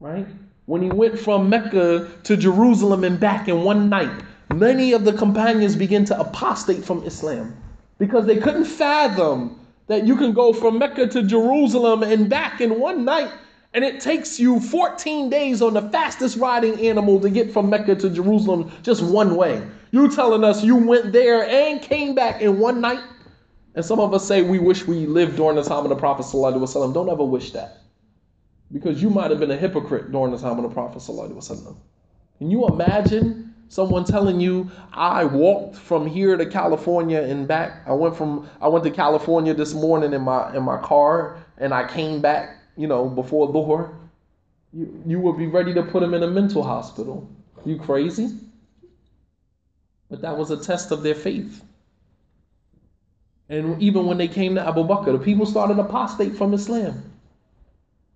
Right? When he went from Mecca to Jerusalem and back in one night, many of the companions began to apostate from Islam because they couldn't fathom that you can go from Mecca to Jerusalem and back in one night and it takes you 14 days on the fastest riding animal to get from Mecca to Jerusalem just one way. You telling us you went there and came back in one night? And some of us say we wish we lived during the time of the Prophet. Don't ever wish that. Because you might have been a hypocrite during the time of the Prophet. Can you imagine someone telling you, I walked from here to California and back? I went from I went to California this morning in my in my car and I came back, you know, before Dhuhr. You, you would be ready to put him in a mental hospital. You crazy? But that was a test of their faith. And even when they came to Abu Bakr, the people started apostate from Islam.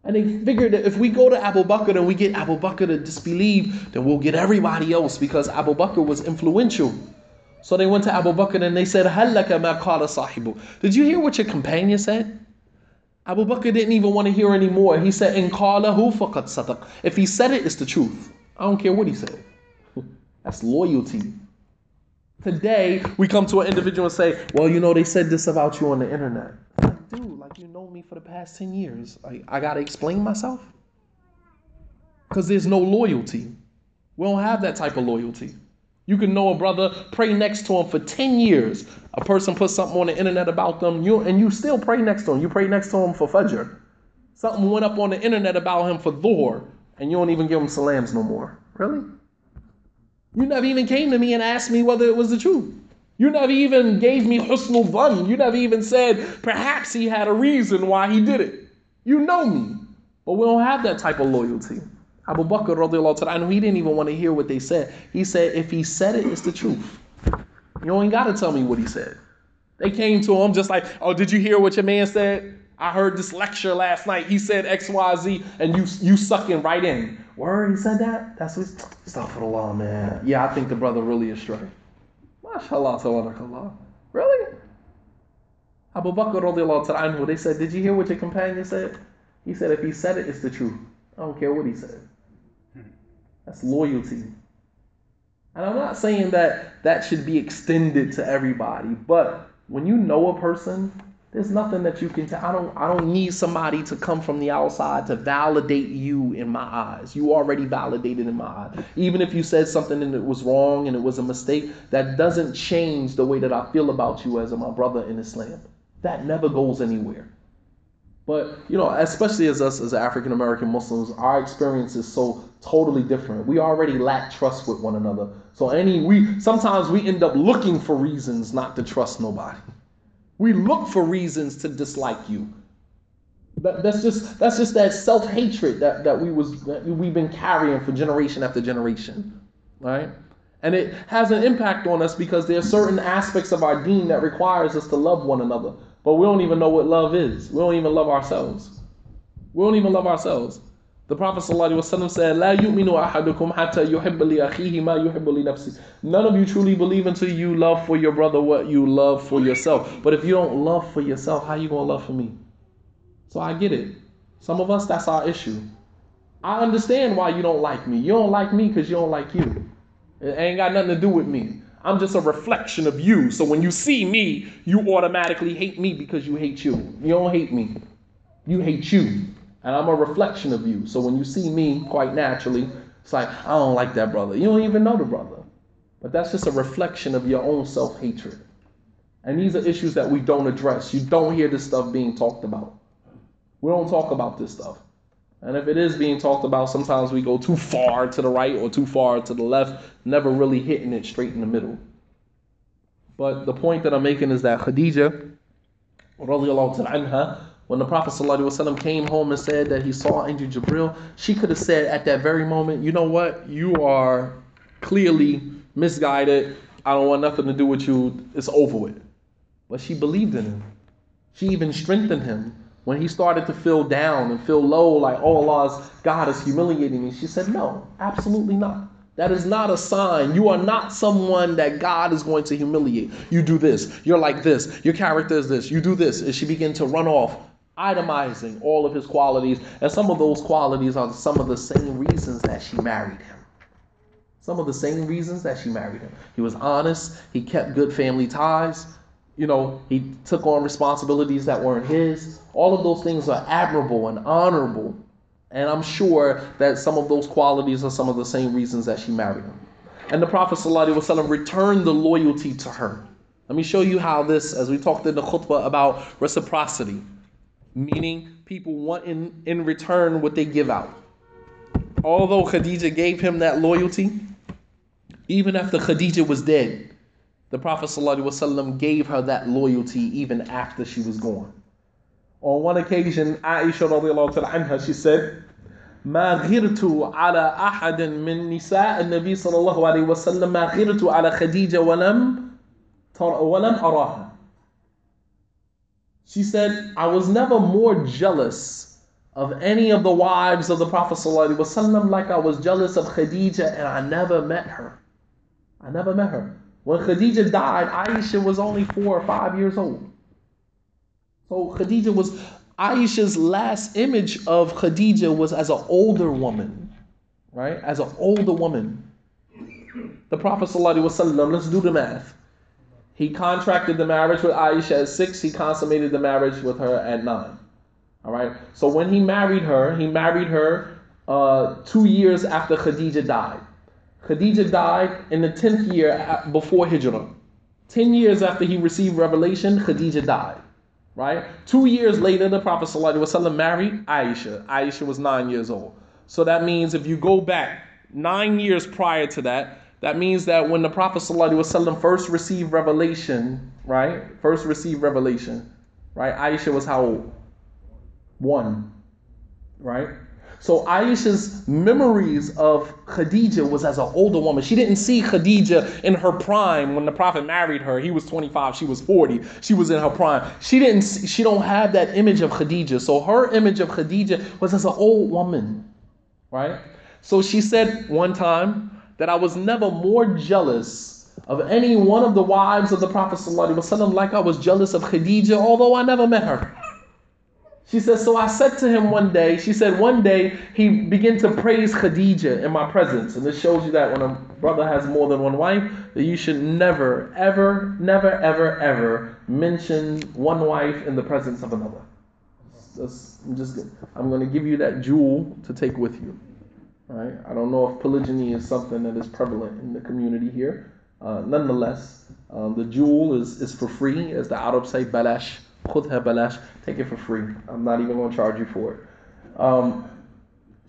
And they figured that if we go to Abu Bakr and we get Abu Bakr to disbelieve, then we'll get everybody else because Abu Bakr was influential. So they went to Abu Bakr and they said, sahibu. Did you hear what your companion said? Abu Bakr didn't even want to hear anymore. He said, In qalahu faqad sadaq. If he said it, it's the truth. I don't care what he said. That's loyalty. Today, we come to an individual and say, Well, you know, they said this about you on the internet. Like, dude, like you know me for the past 10 years. Like, I gotta explain myself? Because there's no loyalty. We don't have that type of loyalty. You can know a brother, pray next to him for 10 years. A person puts something on the internet about them, you and you still pray next to him. You pray next to him for Fajr. Something went up on the internet about him for Dhuhr, and you don't even give him salams no more. Really? You never even came to me and asked me whether it was the truth. You never even gave me husnul dhan. You never even said perhaps he had a reason why he did it. You know me. But we don't have that type of loyalty. Abu Bakr radiallahu ta'ala, he didn't even want to hear what they said. He said, if he said it, it's the truth. You ain't got to tell me what he said. They came to him just like, oh, did you hear what your man said? I heard this lecture last night. He said X, Y, Z, and you you sucking right in. Word, he said that? That's what stuff for the law, man. Yeah, I think the brother really is straight. MashaAllah, tabarakallah. Really? Abu Bakr anhu, they said, Did you hear what your companion said? He said, If he said it, it's the truth. I don't care what he said. That's loyalty. And I'm not saying that that should be extended to everybody, but when you know a person there's nothing that you can tell. I don't I don't need somebody to come from the outside to validate you in my eyes. You already validated in my eyes. Even if you said something and it was wrong and it was a mistake, that doesn't change the way that I feel about you as my brother in Islam. That never goes anywhere. But you know, especially as us as African American Muslims, our experience is so totally different. We already lack trust with one another. So any we sometimes we end up looking for reasons not to trust nobody. We look for reasons to dislike you. That, that's just that's just that self hatred that, that we was that we've been carrying for generation after generation, right? And it has an impact on us because there are certain aspects of our deen that requires us to love one another, but we don't even know what love is. We don't even love ourselves. We don't even love ourselves. The Prophet ﷺ said, لا يؤمن أحدكم حتى يحب لأخيه ما يحب لنفسه. None of you truly believe until you love for your brother what you love for yourself. But if you don't love for yourself, how you going to love for me? So I get it. Some of us, that's our issue. I understand why you don't like me. You don't like me because you don't like you. It ain't got nothing to do with me. I'm just a reflection of you. So when you see me, you automatically hate me because you hate you. You don't hate me. You hate you and I'm a reflection of you. So when you see me, quite naturally, it's like, I don't like that brother. You don't even know the brother. But that's just a reflection of your own self hatred. And these are issues that we don't address. You don't hear this stuff being talked about. We don't talk about this stuff. And if it is being talked about, sometimes we go too far to the right or too far to the left, never really hitting it straight in the middle. But the point that I'm making is that Khadija, radiallahu anha, when the Prophet ﷺ came home and said that he saw Angel Jibril, she could have said at that very moment, you know what? You are clearly misguided. I don't want nothing to do with you. It's over with. But she believed in him. She even strengthened him. When he started to feel down and feel low, like, oh, Allah's God is humiliating me, she said, no, absolutely not. That is not a sign. You are not someone that God is going to humiliate. You do this. You're like this. Your character is this. You do this. And she began to run off itemizing all of his qualities. And some of those qualities are some of the same reasons that she married him. Some of the same reasons that she married him. He was honest, he kept good family ties, you know, he took on responsibilities that weren't his. All of those things are admirable and honorable. And I'm sure that some of those qualities are some of the same reasons that she married him. And the Prophet ﷺ returned the loyalty to her. Let me show you how this, as we talked in the khutbah about reciprocity meaning people want in, in return what they give out. Although Khadija gave him that loyalty, even after Khadija was dead, the Prophet ﷺ gave her that loyalty even after she was gone. On one occasion, Aisha radiallahu anha, she said, ما غرت على أحد من نساء النبي صلى الله عليه وسلم ما غرت على خديجة ولم ولم أراها. she said, I was never more jealous of any of the wives of the Prophet ﷺ like I was jealous of Khadija and I never met her. I never met her. When Khadija died, Aisha was only four or five years old. So Khadija was Aisha's last image of Khadija was as an older woman, right? As an older woman. The Prophet ﷺ, let's do the math. He contracted the marriage with Aisha at six, he consummated the marriage with her at nine. All right. So when he married her, he married her uh, two years after Khadija died. Khadija died in the 10th year before Hijrah. 10 years after he received revelation, Khadija died. Right? Two years later, the Prophet ﷺ married Aisha. Aisha was nine years old. So that means if you go back nine years prior to that, that means that when the Prophet ﷺ first received revelation, right? First received revelation, right? Aisha was how old? One, right? So Aisha's memories of Khadija was as an older woman. She didn't see Khadija in her prime when the Prophet married her. He was 25, she was 40. She was in her prime. She didn't she don't have that image of Khadija. So her image of Khadija was as an old woman, right? So she said one time that I was never more jealous of any one of the wives of the Prophet ﷺ like I was jealous of Khadija, although I never met her. She says, So I said to him one day, she said, one day he began to praise Khadija in my presence. And this shows you that when a brother has more than one wife, that you should never, ever, never, ever, ever mention one wife in the presence of another. That's, I'm just I'm going to give you that jewel to take with you. Right? I don't know if polygyny is something that is prevalent in the community here. Uh, nonetheless, um, the jewel is, is for free, as the Arabs say, balash, khudha balash, take it for free. I'm not even going to charge you for it. Um,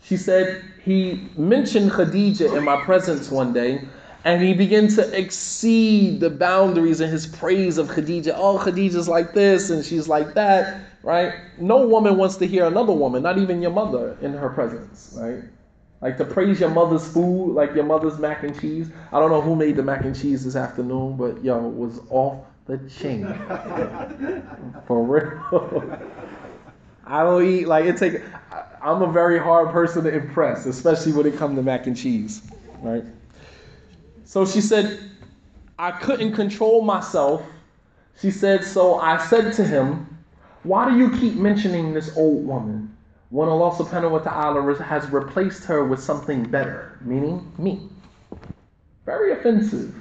she said, he mentioned Khadija in my presence one day, and he began to exceed the boundaries in his praise of Khadija. Oh, Khadija's like this, and she's like that, right? No woman wants to hear another woman, not even your mother, in her presence, right? Like to praise your mother's food, like your mother's mac and cheese. I don't know who made the mac and cheese this afternoon, but yo, it was off the chain. For real. I don't eat like it take. I'm a very hard person to impress, especially when it comes to mac and cheese, right? So she said, I couldn't control myself. She said, so I said to him, why do you keep mentioning this old woman when Allah subhanahu wa ta'ala has replaced her with something better, meaning me? Very offensive.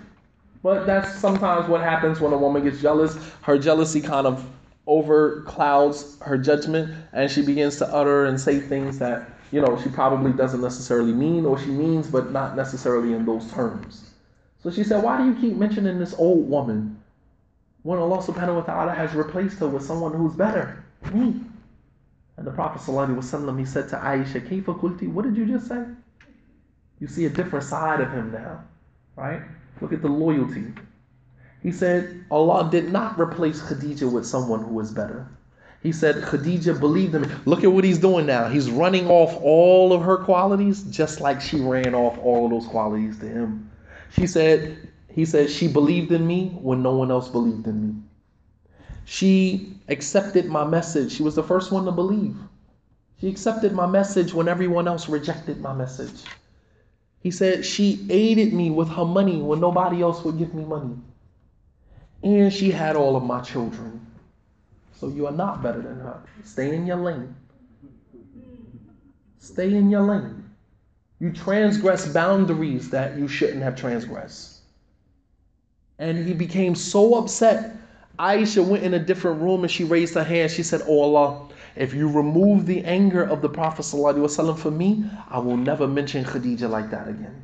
But that's sometimes what happens when a woman gets jealous. Her jealousy kind of overclouds her judgment, and she begins to utter and say things that you know she probably doesn't necessarily mean, or she means, but not necessarily in those terms. So she said, "Why do you keep mentioning this old woman when Allah Subhanahu wa Taala has replaced her with someone who's better, me?" And the Prophet ﷺ, he said to Aisha, "Kaifa kulti? What did you just say? You see a different side of him now, right?" Look at the loyalty. He said, Allah did not replace Khadija with someone who was better. He said, Khadija believed in me. Look at what he's doing now. He's running off all of her qualities just like she ran off all of those qualities to him. She said, he said, she believed in me when no one else believed in me. She accepted my message. She was the first one to believe. She accepted my message when everyone else rejected my message. He said, She aided me with her money when nobody else would give me money. And she had all of my children. So you are not better than her. Stay in your lane. Stay in your lane. You transgress boundaries that you shouldn't have transgressed. And he became so upset. Aisha went in a different room and she raised her hand. She said, Oh Allah, if you remove the anger of the Prophet ﷺ for me, I will never mention Khadija like that again.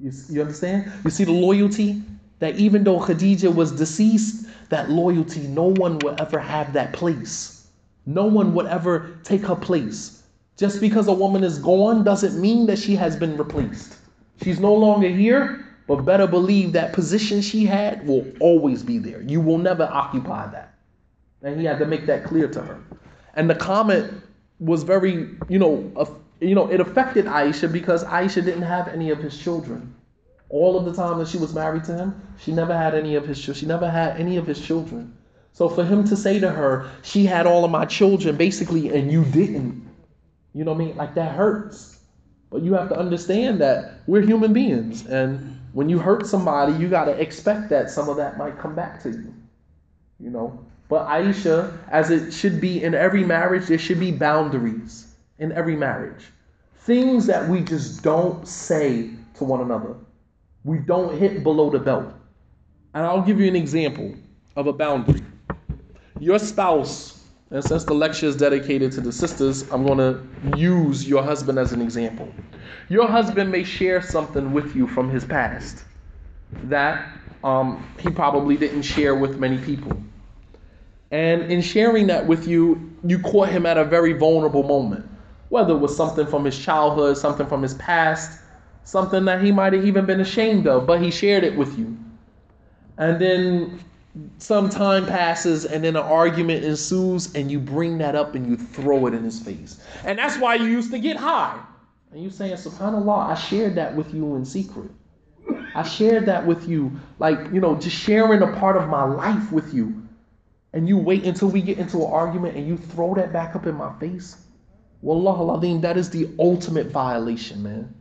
You, you understand? You see the loyalty? That even though Khadija was deceased, that loyalty, no one will ever have that place. No one would ever take her place. Just because a woman is gone doesn't mean that she has been replaced. She's no longer here, but better believe that position she had will always be there. You will never occupy that. And he had to make that clear to her. And the comment was very, you know, uh, you know, it affected Aisha because Aisha didn't have any of his children. All of the time that she was married to him, she never had any of his. She never had any of his children. So for him to say to her, she had all of my children basically and you didn't, you know what I mean? Like that hurts. But you have to understand that we're human beings and when you hurt somebody, you got to expect that some of that might come back to you. You know, but Aisha, as it should be in every marriage, there should be boundaries in every marriage. Things that we just don't say to one another. We don't hit below the belt. And I'll give you an example of a boundary. Your spouse, and since the lecture is dedicated to the sisters, I'm going to use your husband as an example. Your husband may share something with you from his past that um, he probably didn't share with many people. And in sharing that with you, you caught him at a very vulnerable moment. Whether it was something from his childhood, something from his past, something that he might have even been ashamed of, but he shared it with you. And then some time passes and then an argument ensues and you bring that up and you throw it in his face. And that's why you used to get high. And you saying, SubhanAllah, I shared that with you in secret. I shared that with you, like, you know, just sharing a part of my life with you and you wait until we get into an argument and you throw that back up in my face, Wallah Aladeen, that is the ultimate violation, man.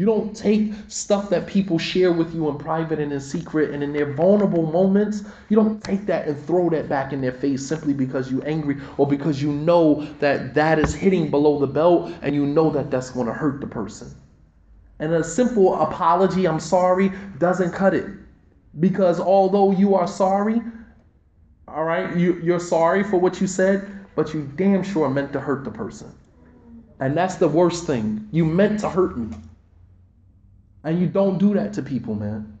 You don't take stuff that people share with you in private and in secret and in their vulnerable moments, you don't take that and throw that back in their face simply because you're angry or because you know that that is hitting below the belt and you know that that's going to hurt the person. And a simple apology, I'm sorry, doesn't cut it. Because although you are sorry, all right, you, you're sorry for what you said, but you damn sure meant to hurt the person. And that's the worst thing. You meant to hurt me. And you don't do that to people, man.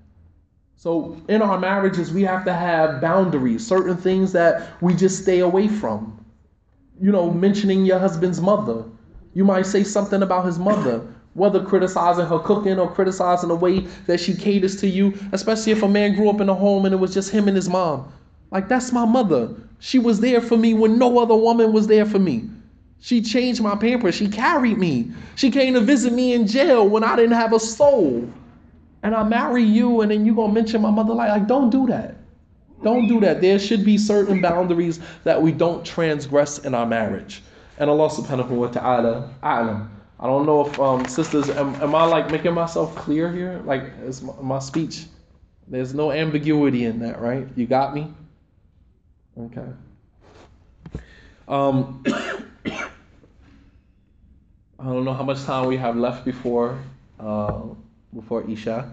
So in our marriages, we have to have boundaries, certain things that we just stay away from. You know, mentioning your husband's mother. You might say something about his mother, whether criticizing her cooking or criticizing the way that she caters to you, especially if a man grew up in a home and it was just him and his mom. Like, that's my mother. She was there for me when no other woman was there for me. She changed my pampers. She carried me. She came to visit me in jail when I didn't have a soul. And I marry you, and then you're gonna mention my mother like, like don't do that. Don't do that. There should be certain boundaries that we don't transgress in our marriage. And Allah subhanahu wa ta'ala. I don't know if um, sisters, am, am I like making myself clear here? Like, is my, my speech? There's no ambiguity in that, right? You got me? Okay. Um, I don't know how much time we have left before uh, before Isha.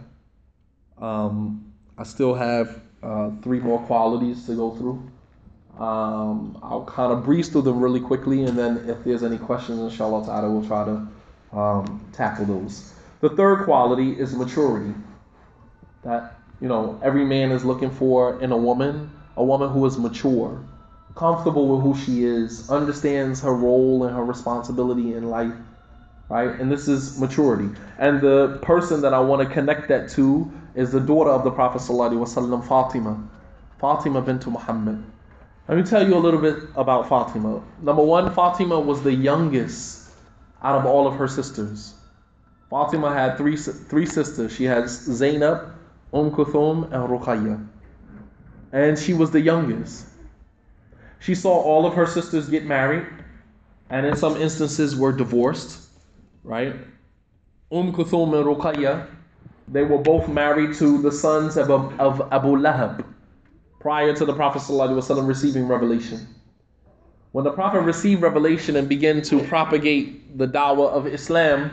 Um, I still have uh, three more qualities to go through. Um, I'll kind of breeze through them really quickly, and then if there's any questions, inshallah ta'ala, we'll try to um, tackle those. The third quality is maturity. That, you know, every man is looking for in a woman a woman who is mature, comfortable with who she is, understands her role and her responsibility in life, right? And this is maturity. And the person that I want to connect that to is the daughter of the Prophet ﷺ, Fatima, Fatima bint Muhammad. Let me tell you a little bit about Fatima. Number one, Fatima was the youngest out of all of her sisters. Fatima had three, three sisters. She had Zainab, Umm Kulthum, and Ruqayya and she was the youngest. She saw all of her sisters get married, and in some instances were divorced, right? Umm Kulthum and Ruqayya, they were both married to the sons of, of Abu Lahab prior to the Prophet ﷺ receiving revelation. When the Prophet received revelation and began to propagate the dawah of Islam,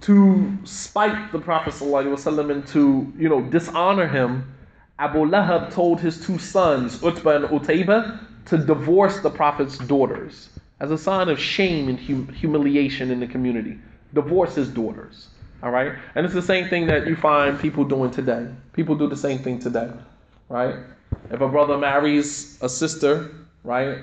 to spite the Prophet ﷺ and to you know dishonor him, Abu Lahab told his two sons, Utbah and Utayba, to divorce the Prophet's daughters as a sign of shame and hum- humiliation in the community. Divorce daughters. All right? And it's the same thing that you find people doing today. People do the same thing today. Right? If a brother marries a sister, right?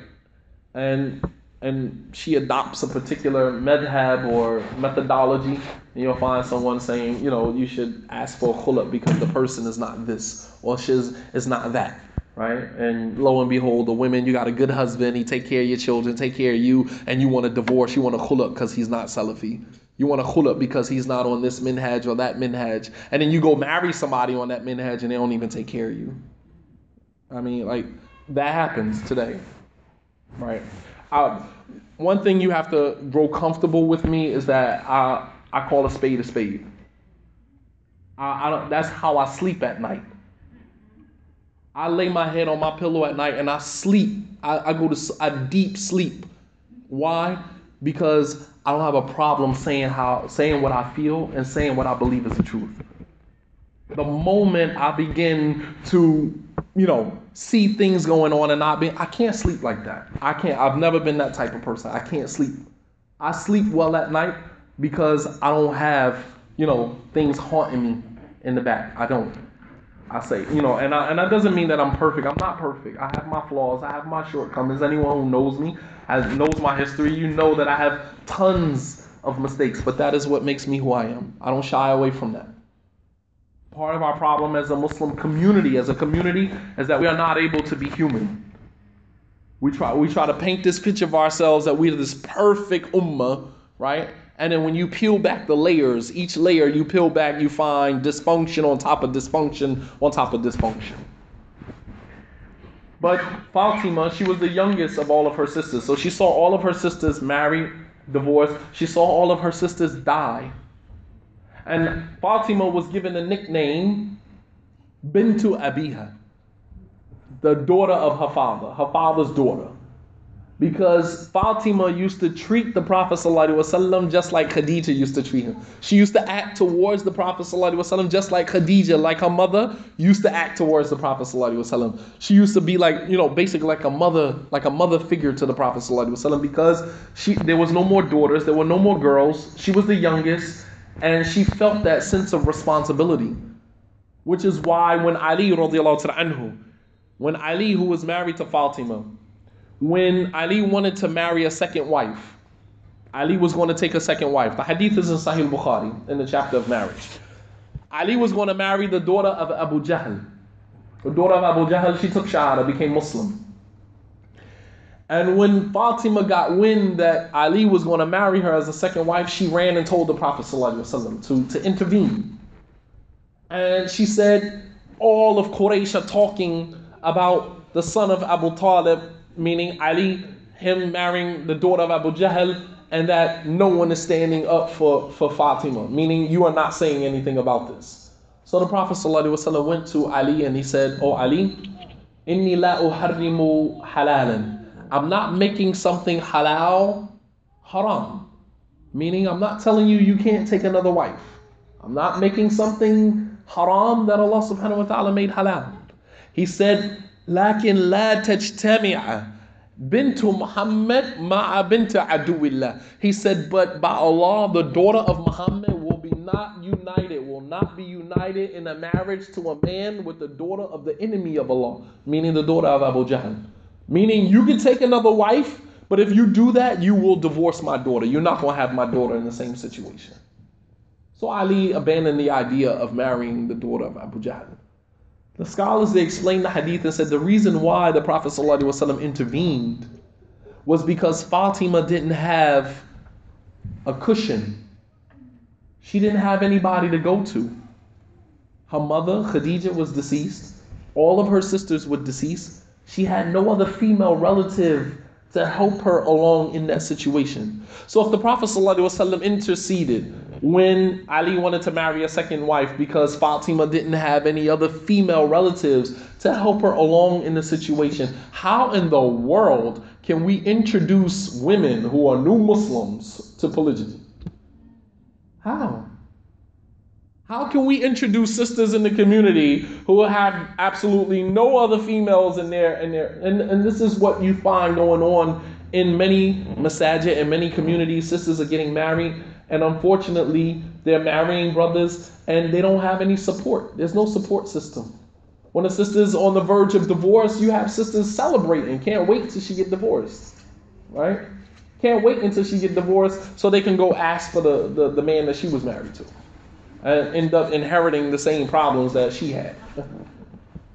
and and she adopts a particular madhab or methodology, and you'll find someone saying, you know, you should ask for a khuluk because the person is not this or she's is not that, right? And lo and behold, the women, you got a good husband, he take care of your children, take care of you, and you want a divorce, you want a khuluk because he's not Salafi. You want a khuluk because he's not on this minhaj or that minhaj. And then you go marry somebody on that minhaj and they don't even take care of you. I mean, like, that happens today, right? I, one thing you have to grow comfortable with me is that I I call a spade a spade. I, I don't, that's how I sleep at night. I lay my head on my pillow at night and I sleep. I, I go to a deep sleep. Why? Because I don't have a problem saying how saying what I feel and saying what I believe is the truth. The moment I begin to, you know, see things going on and not be I can't sleep like that. I can't I've never been that type of person. I can't sleep. I sleep well at night because I don't have, you know, things haunting me in the back. I don't. I say, you know, and I, and that doesn't mean that I'm perfect. I'm not perfect. I have my flaws. I have my shortcomings. Anyone who knows me, has knows my history, you know that I have tons of mistakes, but that is what makes me who I am. I don't shy away from that. Part of our problem as a Muslim community, as a community, is that we are not able to be human. We try, we try to paint this picture of ourselves that we're this perfect ummah, right? And then when you peel back the layers, each layer you peel back, you find dysfunction on top of dysfunction on top of dysfunction. But Fatima, she was the youngest of all of her sisters. So she saw all of her sisters marry, divorce. She saw all of her sisters die. And Fatima was given the nickname Bintu Abiha, the daughter of her father, her father's daughter because Fatima used to treat the Prophet ﷺ just like Khadija used to treat him. She used to act towards the Prophet ﷺ just like Khadija, like her mother, used to act towards the Prophet ﷺ. She used to be like, you know, basically like a mother, like a mother figure to the Prophet ﷺ because she there was no more daughters, there were no more girls. She was the youngest, and she felt that sense of responsibility. Which is why when Ali radiallahu anhu, when Ali, who was married to Fatima, when Ali wanted to marry a second wife. Ali was going to take a second wife. The hadith is in Sahih Bukhari in the chapter of marriage. Ali was going to marry the daughter of Abu Jahl. The daughter of Abu Jahl, she took Shahada, became Muslim. And when Fatima got wind that Ali was going to marry her as a second wife, she ran and told the Prophet ﷺ to, to intervene. And she said, all of Quraysh are talking about the son of Abu Talib meaning Ali, him marrying the daughter of Abu Jahl, and that no one is standing up for, for Fatima, meaning you are not saying anything about this. So the Prophet ﷺ went to Ali and he said, Oh Ali, inni la uharrimu halalan. I'm not making something halal haram. Meaning I'm not telling you you can't take another wife. I'm not making something haram that Allah subhanahu wa ta'ala made halal. He said, لكن لا تجتمع بنت محمد مع بنت عدو الله. He said, but by Allah, the daughter of Muhammad will be not united, will not be united in a marriage to a man with the daughter of the enemy of Allah, meaning the daughter of Abu Jahl. Meaning you can take another wife, but if you do that, you will divorce my daughter. You're not going to have my daughter in the same situation. So Ali abandoned the idea of marrying the daughter of Abu Jahl. The scholars they explained the hadith and said the reason why the Prophet ﷺ intervened was because Fatima didn't have a cushion. She didn't have anybody to go to. Her mother, Khadija, was deceased. All of her sisters were deceased. She had no other female relative to help her along in that situation. So if the Prophet ﷺ interceded when Ali wanted to marry a second wife because Fatima didn't have any other female relatives to help her along in the situation, how in the world can we introduce women who are new Muslims to polygyny? How? How can we introduce sisters in the community who have absolutely no other females in there? In there? And, and this is what you find going on in many masajid and many communities. Sisters are getting married, and unfortunately, they're marrying brothers and they don't have any support. There's no support system. When a sister's on the verge of divorce, you have sisters celebrating, can't wait till she get divorced. right? Can't wait until she get divorced so they can go ask for the, the, the man that she was married to. And end up inheriting the same problems that she had.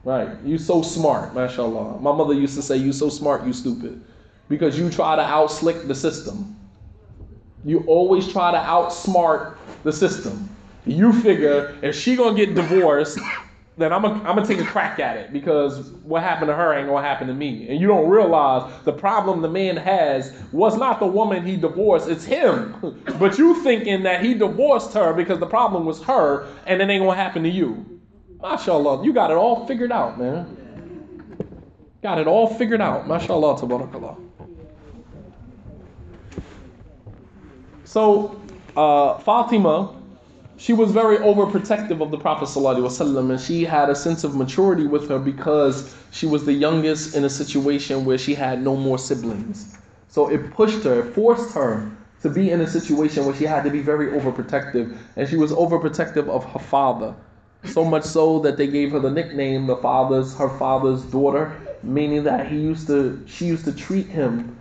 right? You so smart, mashallah. My mother used to say, You so smart, you stupid. Because you try to outslick the system. You always try to outsmart the system. You figure if she gonna get divorced, then I'm gonna I'm gonna take a crack at it because what happened to her ain't gonna happen to me. And you don't realize the problem the man has was not the woman he divorced, it's him. but you thinking that he divorced her because the problem was her and it ain't gonna happen to you. MashaAllah, you got it all figured out, man. Got it all figured out. MashaAllah, tabarakallah. So, uh, Fatima she was very overprotective of the Prophet ﷺ, and she had a sense of maturity with her because she was the youngest in a situation where she had no more siblings. So it pushed her, it forced her to be in a situation where she had to be very overprotective, and she was overprotective of her father. So much so that they gave her the nickname the father's her father's daughter, meaning that he used to she used to treat him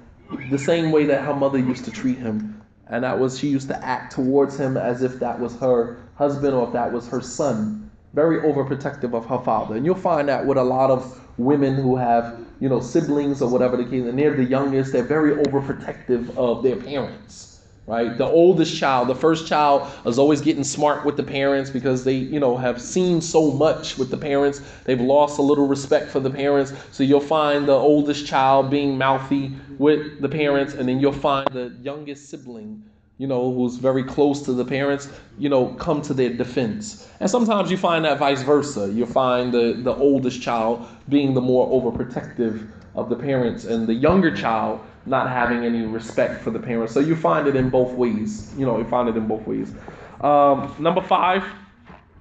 the same way that her mother used to treat him and that was she used to act towards him as if that was her husband or if that was her son. Very overprotective of her father. And you'll find that with a lot of women who have you know siblings or whatever the case and they're the youngest they're very overprotective of their parents right? The oldest child, the first child, is always getting smart with the parents because they, you know, have seen so much with the parents. They've lost a little respect for the parents. So you'll find the oldest child being mouthy with the parents, and then you'll find the youngest sibling. You know, who's very close to the parents, you know, come to their defense. And sometimes you find that vice versa. You find the, the oldest child being the more overprotective of the parents, and the younger child not having any respect for the parents. So you find it in both ways. You know, you find it in both ways. Um, number five,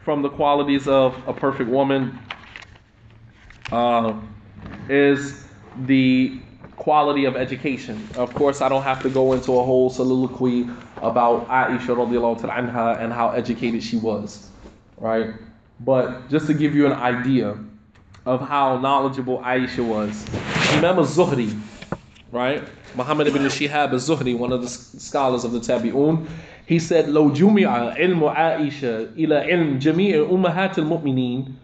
from the qualities of a perfect woman, uh, is the quality of education. Of course, I don't have to go into a whole soliloquy about Aisha radiallahu anha and how educated she was, right? But just to give you an idea of how knowledgeable Aisha was, Imam al-Zuhri, right? Muhammad ibn Shihab al-Zuhri, one of the scholars of the Tabi'un, he said, لو جمع علم عائشة إلى علم جميع أمهات المؤمنين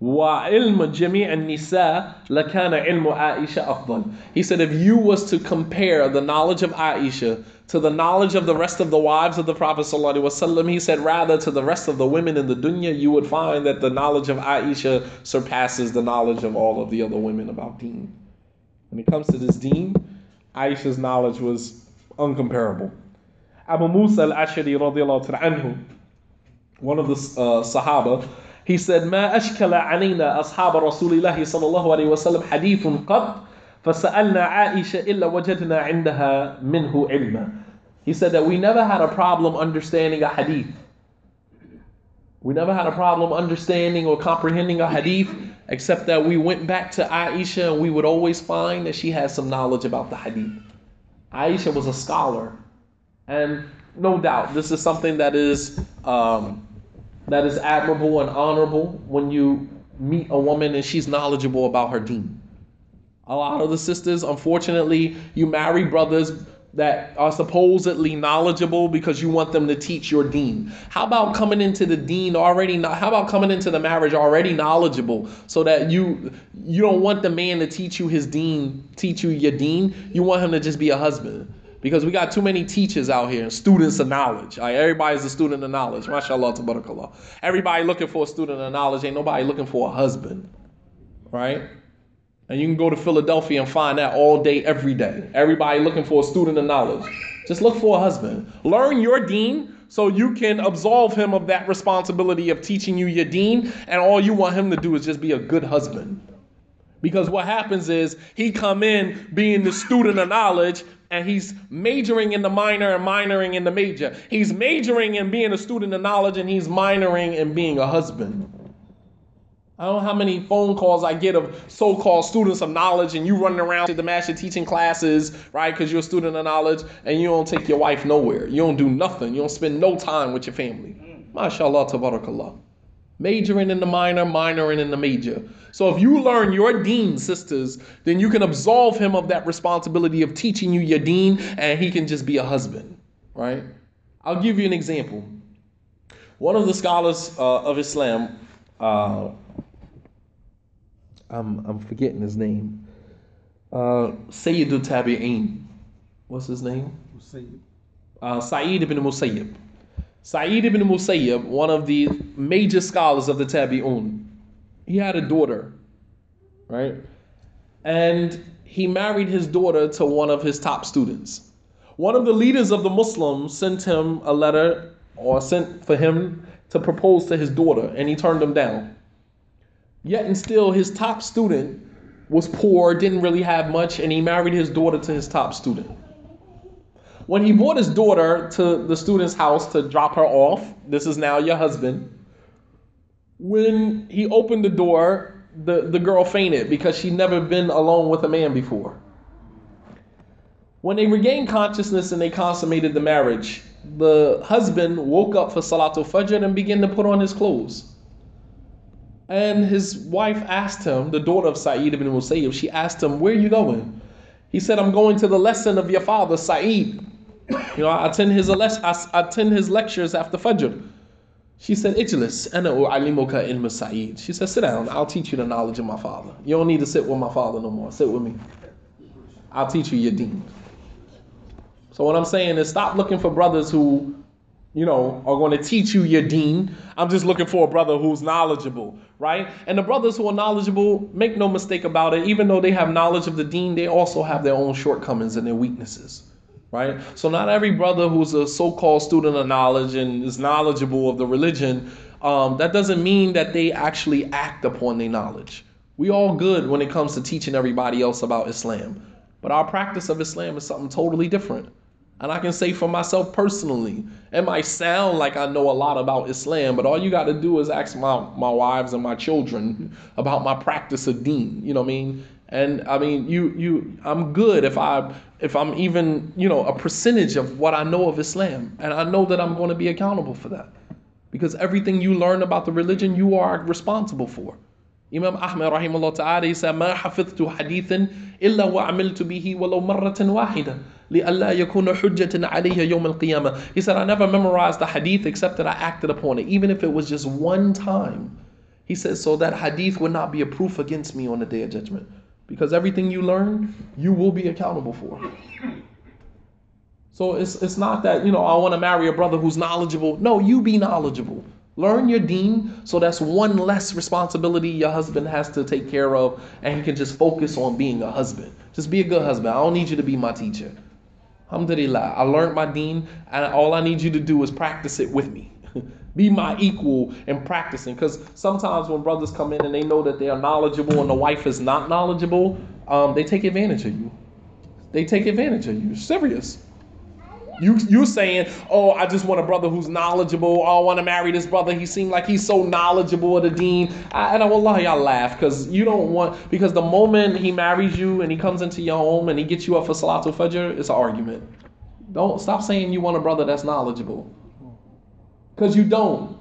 وعلم جميع النساء لكان علم عائشة أفضل. He said, if you was to compare the knowledge of Aisha to the knowledge of the rest of the wives of the Prophet ﷺ, he said, rather to the rest of the women in the dunya, you would find that the knowledge of Aisha surpasses the knowledge of all of the other women about deen. When it comes to this deen, Aisha's knowledge was uncomparable. Abu Musa al-Ashari radiallahu anhu, one of the uh, Sahaba, he said, ما أشكل علينا أصحاب رسول الله صلى الله عليه وسلم حديث قط فسألنا عائشة إلا وجدنا عندها منه علما. He said that we never had a problem understanding a hadith. We never had a problem understanding or comprehending a hadith except that we went back to Aisha and we would always find that she had some knowledge about the hadith. Aisha was a scholar, and no doubt this is something that is um, that is admirable and honorable when you meet a woman and she's knowledgeable about her deen. A lot of the sisters, unfortunately, you marry brothers that are supposedly knowledgeable because you want them to teach your deen. How about coming into the deen already how about coming into the marriage already knowledgeable so that you you don't want the man to teach you his deen, teach you your deen. You want him to just be a husband. Because we got too many teachers out here, and students of knowledge. Everybody's a student of knowledge. MashaAllah, tabarakallah. Everybody looking for a student of knowledge. Ain't nobody looking for a husband. Right? And you can go to Philadelphia and find that all day, every day. Everybody looking for a student of knowledge. Just look for a husband. Learn your deen so you can absolve him of that responsibility of teaching you your deen. And all you want him to do is just be a good husband. Because what happens is he come in being the student of knowledge and he's majoring in the minor and minoring in the major. He's majoring in being a student of knowledge and he's minoring in being a husband. I don't know how many phone calls I get of so-called students of knowledge, and you running around to the master teaching classes, right? Because you're a student of knowledge, and you don't take your wife nowhere. You don't do nothing. You don't spend no time with your family. MashaAllah, tabarakallah. majoring in the minor, minoring in the major. So if you learn your deen, sisters, then you can absolve him of that responsibility of teaching you your deen, and he can just be a husband, right? I'll give you an example. One of the scholars uh, of Islam, uh, I'm, I'm forgetting his name, uh, Sayyidul Tabi'een. What's his name? Musayyib. Uh, Sa'id ibn Musayyib. Sa'id ibn Musayyib, one of the major scholars of the Tabi'un, he had a daughter, right? And he married his daughter to one of his top students. One of the leaders of the Muslims sent him a letter or sent for him to propose to his daughter, and he turned him down. Yet and still, his top student was poor, didn't really have much, and he married his daughter to his top student. When he brought his daughter to the student's house to drop her off, this is now your husband. When he opened the door, the, the girl fainted because she'd never been alone with a man before. When they regained consciousness and they consummated the marriage, the husband woke up for Salatul Fajr and began to put on his clothes. And his wife asked him, the daughter of Sa'id ibn Musayyib, she asked him, Where are you going? He said, I'm going to the lesson of your father, Sa'id. You know, I attend his, I attend his lectures after Fajr. She said, Ijlis, ana u'alimuka ilm Sa'id. She said, Sit down, I'll teach you the knowledge of my father. You don't need to sit with my father no more. Sit with me. I'll teach you your deen. So what I'm saying is stop looking for brothers who, you know, are going to teach you your deen. I'm just looking for a brother who's knowledgeable, right? And the brothers who are knowledgeable, make no mistake about it, even though they have knowledge of the deen, they also have their own shortcomings and their weaknesses. Right? So not every brother who's a so-called student of knowledge and is knowledgeable of the religion, um, that doesn't mean that they actually act upon their knowledge. We all good when it comes to teaching everybody else about Islam. But our practice of Islam is something totally different. And I can say for myself personally, it might sound like I know a lot about Islam, but all you got to do is ask my, my wives and my children about my practice of deen. You know what I mean? And I mean, you you I'm good if I if I'm even you know a percentage of what I know of Islam, and I know that I'm going to be accountable for that, because everything you learn about the religion, you are responsible for. Imam Ahmed rahimahullah ta'ala he said, ما حفظت حديثا إلا وعملت به ولو مرة واحدة لألا يكون حجة علي يوم القيامة. He said, I never memorized the hadith except that I acted upon it, even if it was just one time. He says, so that hadith would not be a proof against me on the day of judgment. Because everything you learn, you will be accountable for. So it's, it's not that, you know, I want to marry a brother who's knowledgeable. No, you be knowledgeable. Learn your deen, so that's one less responsibility your husband has to take care of, and he can just focus on being a husband. Just be a good husband. I don't need you to be my teacher. Alhamdulillah, I learned my deen, and all I need you to do is practice it with me. be my equal in practicing. Because sometimes when brothers come in and they know that they are knowledgeable and the wife is not knowledgeable, um, they take advantage of you. They take advantage of you. Serious. You you saying, oh, I just want a brother who's knowledgeable. Oh, I want to marry this brother. He seemed like he's so knowledgeable of the deen. I, and I will lie, y'all laugh because you don't want because the moment he marries you and he comes into your home and he gets you up for Salatul Fajr, it's an argument. Don't stop saying you want a brother that's knowledgeable. Because you don't.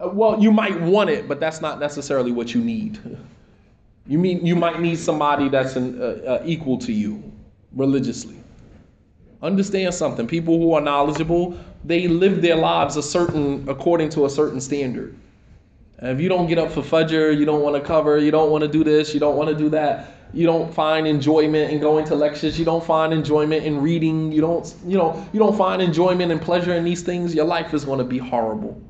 Uh, well, you might want it, but that's not necessarily what you need. You mean you might need somebody that's an, uh, uh, equal to you religiously. Understand something. People who are knowledgeable, they live their lives a certain according to a certain standard. And if you don't get up for Fajr, you don't want to cover, you don't want to do this, you don't want to do that, you don't find enjoyment in going to lectures, you don't find enjoyment in reading, you don't, you know, you don't find enjoyment and pleasure in these things, your life is going to be horrible.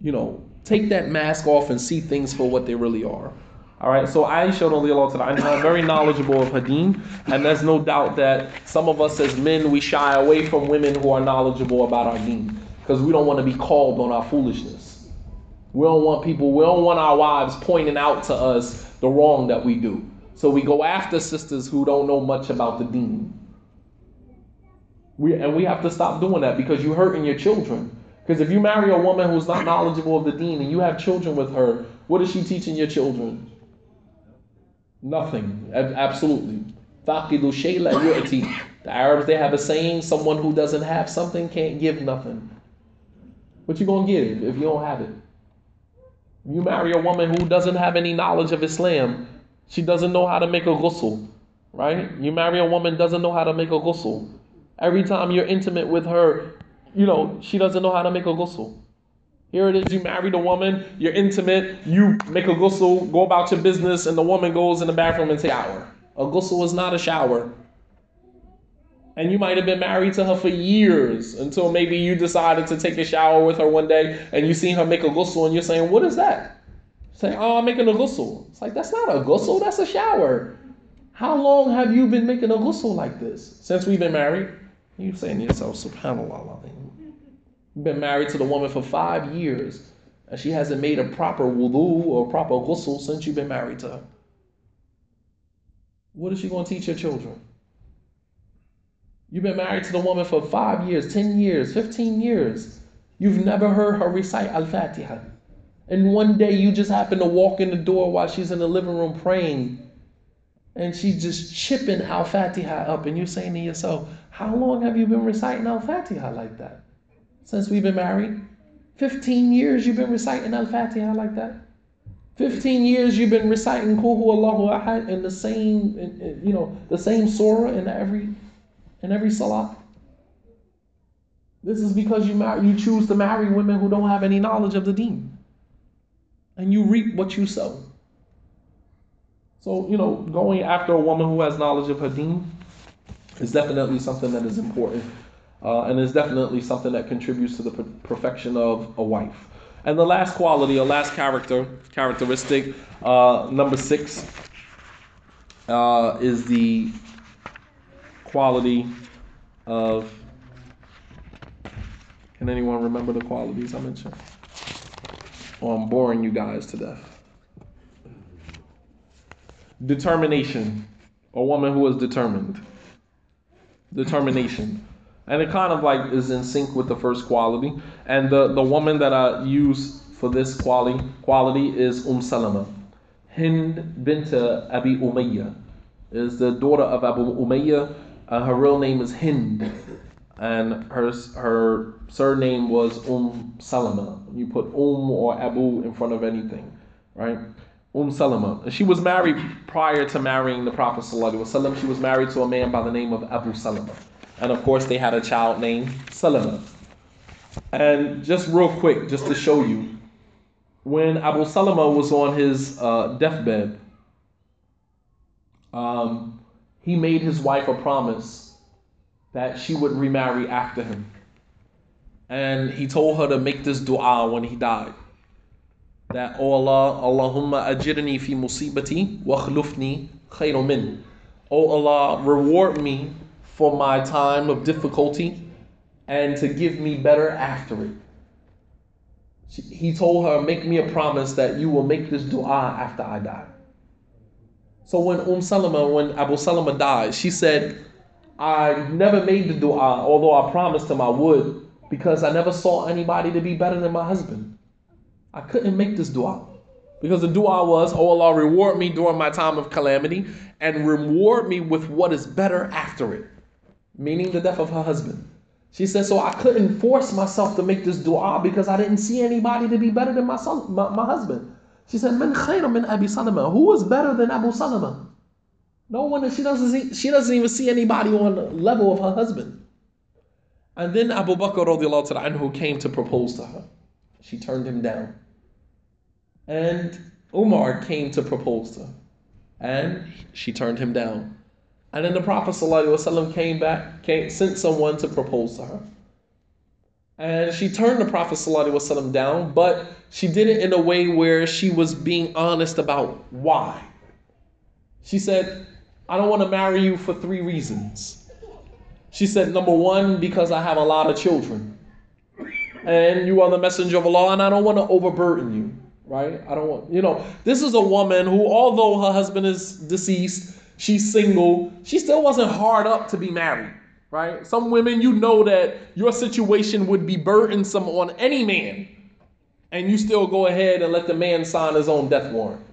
You know, take that mask off and see things for what they really are. All right, so Aisha anha, very knowledgeable of Hadith, and there's no doubt that some of us as men we shy away from women who are knowledgeable about our deen because we don't want to be called on our foolishness. We don't want people, we don't want our wives pointing out to us the wrong that we do. So we go after sisters who don't know much about the deen. We, and we have to stop doing that because you're hurting your children. Because if you marry a woman who's not knowledgeable of the deen and you have children with her, what is she teaching your children? Nothing. Absolutely. The Arabs, they have a saying, someone who doesn't have something can't give nothing. What you gonna give if you don't have it? You marry a woman who doesn't have any knowledge of Islam. She doesn't know how to make a ghusl, right? You marry a woman doesn't know how to make a ghusl. Every time you're intimate with her, you know, she doesn't know how to make a ghusl. Here it is, you married a woman, you're intimate, you make a ghusl, go about your business, and the woman goes in the bathroom and shower. A ghusl is not a shower. And you might have been married to her for years until maybe you decided to take a shower with her one day and you see her make a ghusl and you're saying, What is that? Saying, Oh, I'm making a ghusl. It's like, That's not a ghusl, that's a shower. How long have you been making a ghusl like this? Since we've been married? You're saying to yourself, SubhanAllah. Been married to the woman for five years and she hasn't made a proper wudu or proper ghusl since you've been married to her. What is she going to teach your children? You've been married to the woman for five years, 10 years, 15 years. You've never heard her recite Al Fatiha. And one day you just happen to walk in the door while she's in the living room praying. And she's just chipping Al Fatiha up. And you're saying to yourself, How long have you been reciting Al Fatiha like that? Since we've been married? 15 years you've been reciting Al Fatiha like that? 15 years you've been reciting Kuhu Allahu Ahad in the same, you know, the same surah in every in every salah. This is because you marry, you choose to marry women who don't have any knowledge of the deen. And you reap what you sow. So, you know, going after a woman who has knowledge of her deen is definitely something that is important. Uh, and is definitely something that contributes to the perfection of a wife. And the last quality, or last character, characteristic, uh, number six, uh, is the quality of. Can anyone remember the qualities I mentioned? Or I'm boring you guys to death. Determination. A woman who is determined. Determination. And it kind of like is in sync with the first quality. And the, the woman that I use for this quality quality is Umm Salama. Hind bint Abi Umayyah is the daughter of Abu Umayyah uh, her real name is Hind, and her her surname was Umm Salama. You put Umm or Abu in front of anything, right? Umm Salama. She was married prior to marrying the Prophet Sallallahu She was married to a man by the name of Abu Salama, and of course they had a child named Salama. And just real quick, just to show you, when Abu Salama was on his uh, deathbed, um, he made his wife a promise that she would remarry after him. And he told her to make this dua when he died. That, Oh Allah, Allahumma ajirni fi musibati wa khlufni khayru min. Oh Allah, reward me for my time of difficulty and to give me better after it. He told her, Make me a promise that you will make this dua after I die. So when Umm Salama, when Abu Salama died, she said, I never made the dua, although I promised him I would, because I never saw anybody to be better than my husband. I couldn't make this dua. Because the dua was, Oh Allah, reward me during my time of calamity and reward me with what is better after it. Meaning the death of her husband. She said, So I couldn't force myself to make this dua because I didn't see anybody to be better than my, son, my, my husband. She said, "Man khayra min Abi Salama." Who was better than Abu Salama? No one. She doesn't see. She doesn't even see anybody on the level of her husband. And then Abu Bakr anhu came to propose to her. She turned him down. And Umar came to propose to her. And she turned him down. And then the Prophet ﷺ came back, came, sent someone to propose to her. And she turned the Prophet ﷺ down, but she did it in a way where she was being honest about why. She said, I don't want to marry you for three reasons. She said, number one, because I have a lot of children. And you are the messenger of Allah, and I don't want to overburden you, right? I don't want, you know, this is a woman who, although her husband is deceased, she's single, she still wasn't hard up to be married right? Some women, you know that your situation would be burdensome on any man, and you still go ahead and let the man sign his own death warrant.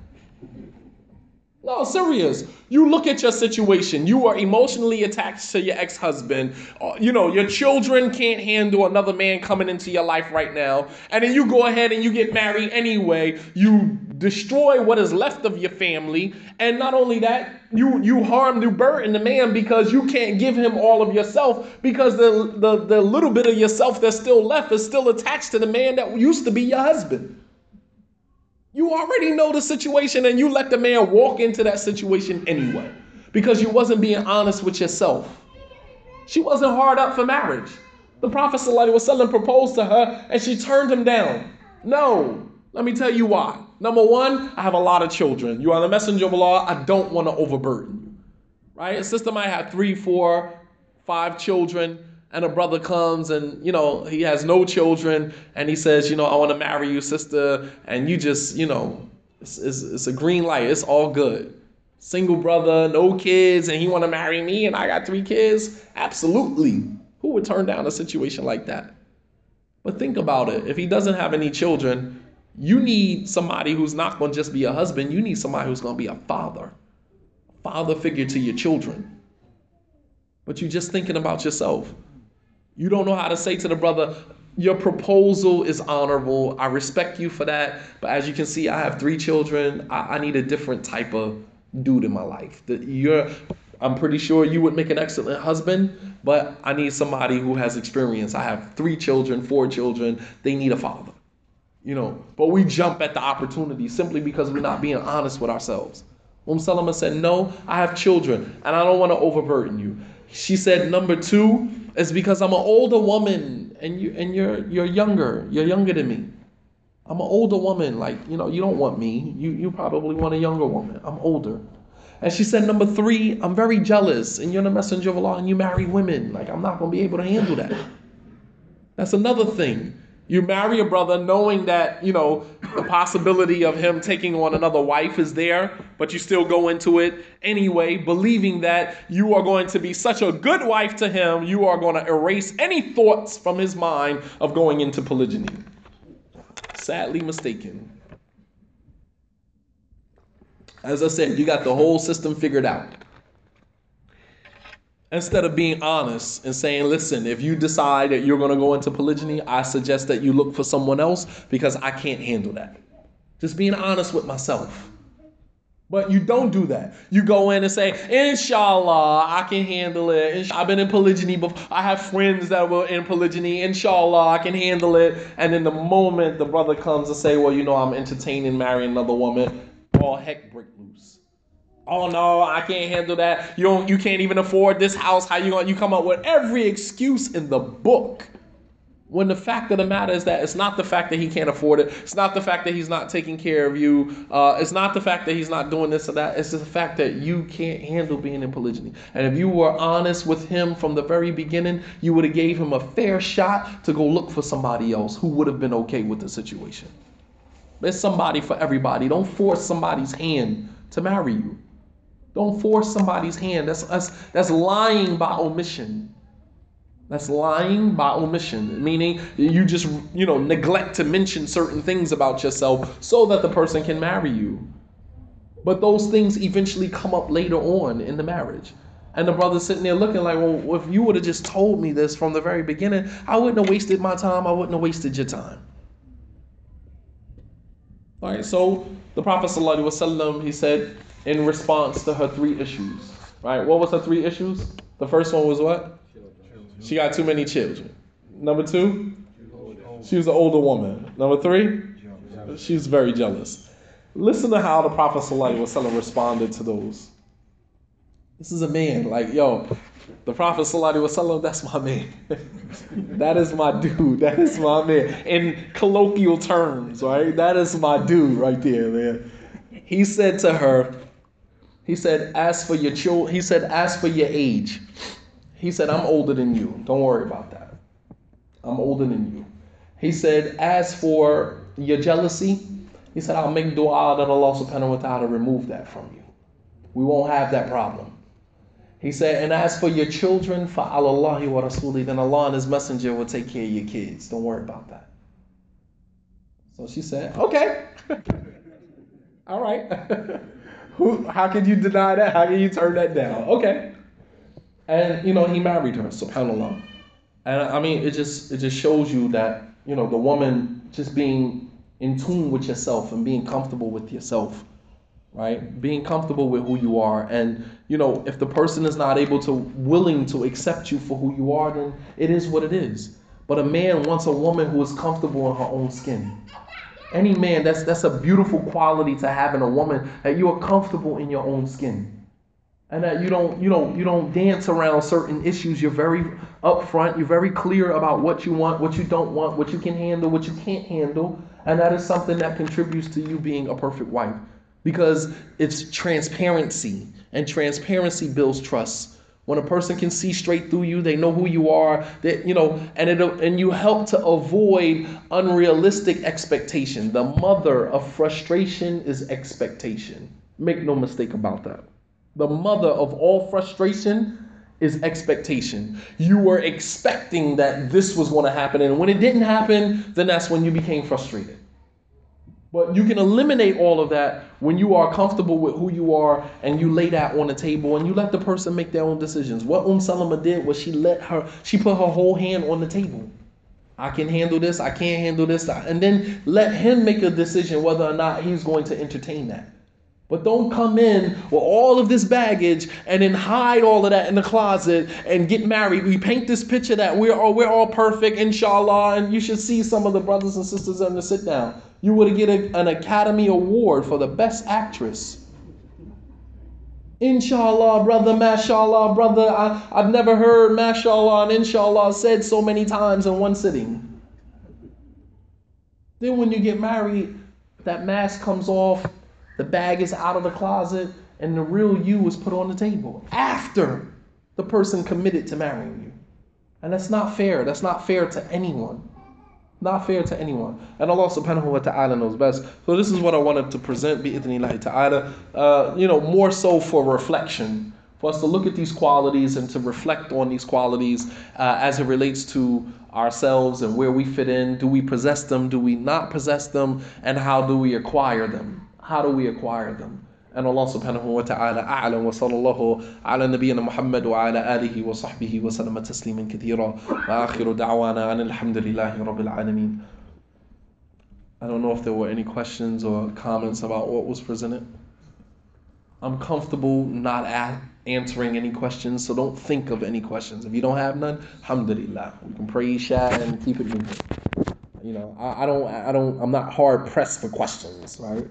No, serious. You look at your situation. You are emotionally attached to your ex husband. Uh, you know, your children can't handle another man coming into your life right now. And then you go ahead and you get married anyway. You destroy what is left of your family. And not only that, you, you harm, you burden the man because you can't give him all of yourself because the, the, the little bit of yourself that's still left is still attached to the man that used to be your husband. You already know the situation and you let the man walk into that situation anyway because you wasn't being honest with yourself. She wasn't hard up for marriage. The Prophet ﷺ proposed to her and she turned him down. No, let me tell you why. Number one, I have a lot of children. You are the messenger of Allah. I don't want to overburden you. Right? A sister might have three, four, five children and a brother comes and you know he has no children and he says you know i want to marry you sister and you just you know it's, it's, it's a green light it's all good. Single brother no kids and he want to marry me and i got three kids? Absolutely. Who would turn down a situation like that? But think about it. If he doesn't have any children you need somebody who's not going to just be a husband. You need somebody who's going to be a father. Father figure to your children. But you're just thinking about yourself you don't know how to say to the brother, your proposal is honorable. I respect you for that. But as you can see, I have three children. I, I need a different type of dude in my life. That you're I'm pretty sure you would make an excellent husband, but I need somebody who has experience. I have three children, four children. They need a father. You know, but we jump at the opportunity simply because we're not being honest with ourselves. Um Salama said, No, I have children and I don't want to overburden you. She said, Number two, it's because I'm an older woman and you and you're you're younger. You're younger than me. I'm an older woman. Like, you know, you don't want me. You you probably want a younger woman. I'm older. And she said, number three, I'm very jealous, and you're the messenger of Allah and you marry women. Like, I'm not gonna be able to handle that. That's another thing. You marry a brother knowing that, you know, the possibility of him taking on another wife is there, but you still go into it anyway, believing that you are going to be such a good wife to him, you are going to erase any thoughts from his mind of going into polygyny. Sadly mistaken. As I said, you got the whole system figured out instead of being honest and saying, listen, if you decide that you're going to go into polygyny, I suggest that you look for someone else because I can't handle that. Just being honest with myself. But you don't do that. You go in and say, Inshallah, I can handle it. I've been in polygyny before. I have friends that were in polygyny. Inshallah, I can handle it. And then the moment the brother comes and say, Well, you know, I'm entertaining marrying another woman, all heck break loose. Oh no, I can't handle that. You don't, you can't even afford this house. How you going? You come up with every excuse in the book. When the fact of the matter is that it's not the fact that he can't afford it. It's not the fact that he's not taking care of you. Uh, it's not the fact that he's not doing this or that. It's the fact that you can't handle being in polygyny. And if you were honest with him from the very beginning, you would have gave him a fair shot to go look for somebody else who would have been okay with the situation. There's somebody for everybody. Don't force somebody's hand to marry you. Don't force somebody's hand. That's, that's, that's lying by omission. That's lying by omission, meaning you just, you know, neglect to mention certain things about yourself so that the person can marry you. But those things eventually come up later on in the marriage. And the brother's sitting there looking like, well, if you would have just told me this from the very beginning, I wouldn't have wasted my time. I wouldn't have wasted your time. All right, so the Prophet, ﷺ, he said, in response to her three issues. Right? What was her three issues? The first one was what? She got too many children. Number two, she was an older woman. Number three, she's very jealous. Listen to how the Prophet ﷺ responded to those. This is a man, like, yo, the Prophet ﷺ, that's my man. that is my dude. That is my man. In colloquial terms, right? That is my dude right there, man. He said to her, he said, as for your children, he said, as for your age, he said, I'm older than you. Don't worry about that. I'm older than you. He said, as for your jealousy, he said, I'll make dua that Allah subhanahu wa ta'ala remove that from you. We won't have that problem. He said, and as for your children, for Allah wa rasuli, then Allah and His Messenger will take care of your kids. Don't worry about that. So she said, okay. All right. Who, how could you deny that? How can you turn that down? Okay. And you know, he married her, subhanAllah. And I mean, it just it just shows you that, you know, the woman just being in tune with yourself and being comfortable with yourself, right? Being comfortable with who you are. And, you know, if the person is not able to, willing to accept you for who you are, then it is what it is. But a man wants a woman who is comfortable in her own skin. Any man, that's that's a beautiful quality to have in a woman that you are comfortable in your own skin. And that you don't you don't you don't dance around certain issues. You're very upfront, you're very clear about what you want, what you don't want, what you can handle, what you can't handle. And that is something that contributes to you being a perfect wife. Because it's transparency. And transparency builds trust. When a person can see straight through you, they know who you are. That you know, and it and you help to avoid unrealistic expectation. The mother of frustration is expectation. Make no mistake about that. The mother of all frustration is expectation. You were expecting that this was going to happen, and when it didn't happen, then that's when you became frustrated. But you can eliminate all of that when you are comfortable with who you are and you lay that on the table and you let the person make their own decisions. What Um Salama did was she let her, she put her whole hand on the table. I can handle this, I can't handle this, and then let him make a decision whether or not he's going to entertain that. But don't come in with all of this baggage and then hide all of that in the closet and get married. We paint this picture that we're all, we're all perfect, inshallah, and you should see some of the brothers and sisters in the sit down. You would get a, an Academy Award for the best actress. Inshallah, brother, mashallah, brother. I, I've never heard mashallah and inshallah said so many times in one sitting. Then when you get married, that mask comes off, the bag is out of the closet, and the real you is put on the table after the person committed to marrying you. And that's not fair. That's not fair to anyone. Not fair to anyone. And Allah subhanahu wa ta'ala knows best. So this is what I wanted to present, bi'idhnillahi ta'ala. Uh, you know, more so for reflection. For us to look at these qualities and to reflect on these qualities uh, as it relates to ourselves and where we fit in. Do we possess them? Do we not possess them? And how do we acquire them? How do we acquire them? And Allah subhanahu wa ta'ala a'lam wa sallallahu ala nabiyyina Muhammad wa ala alihi wa sahbihi wa sallama tasliman kathira wa akhiru da'wana an alhamdulillahi rabbil alameen. I don't know if there were any questions or comments about what was presented. I'm comfortable not a- answering any questions, so don't think of any questions. If you don't have none, alhamdulillah. We can pray Isha and keep it moving. You know, I, I don't, I don't, I'm not hard pressed for questions, right?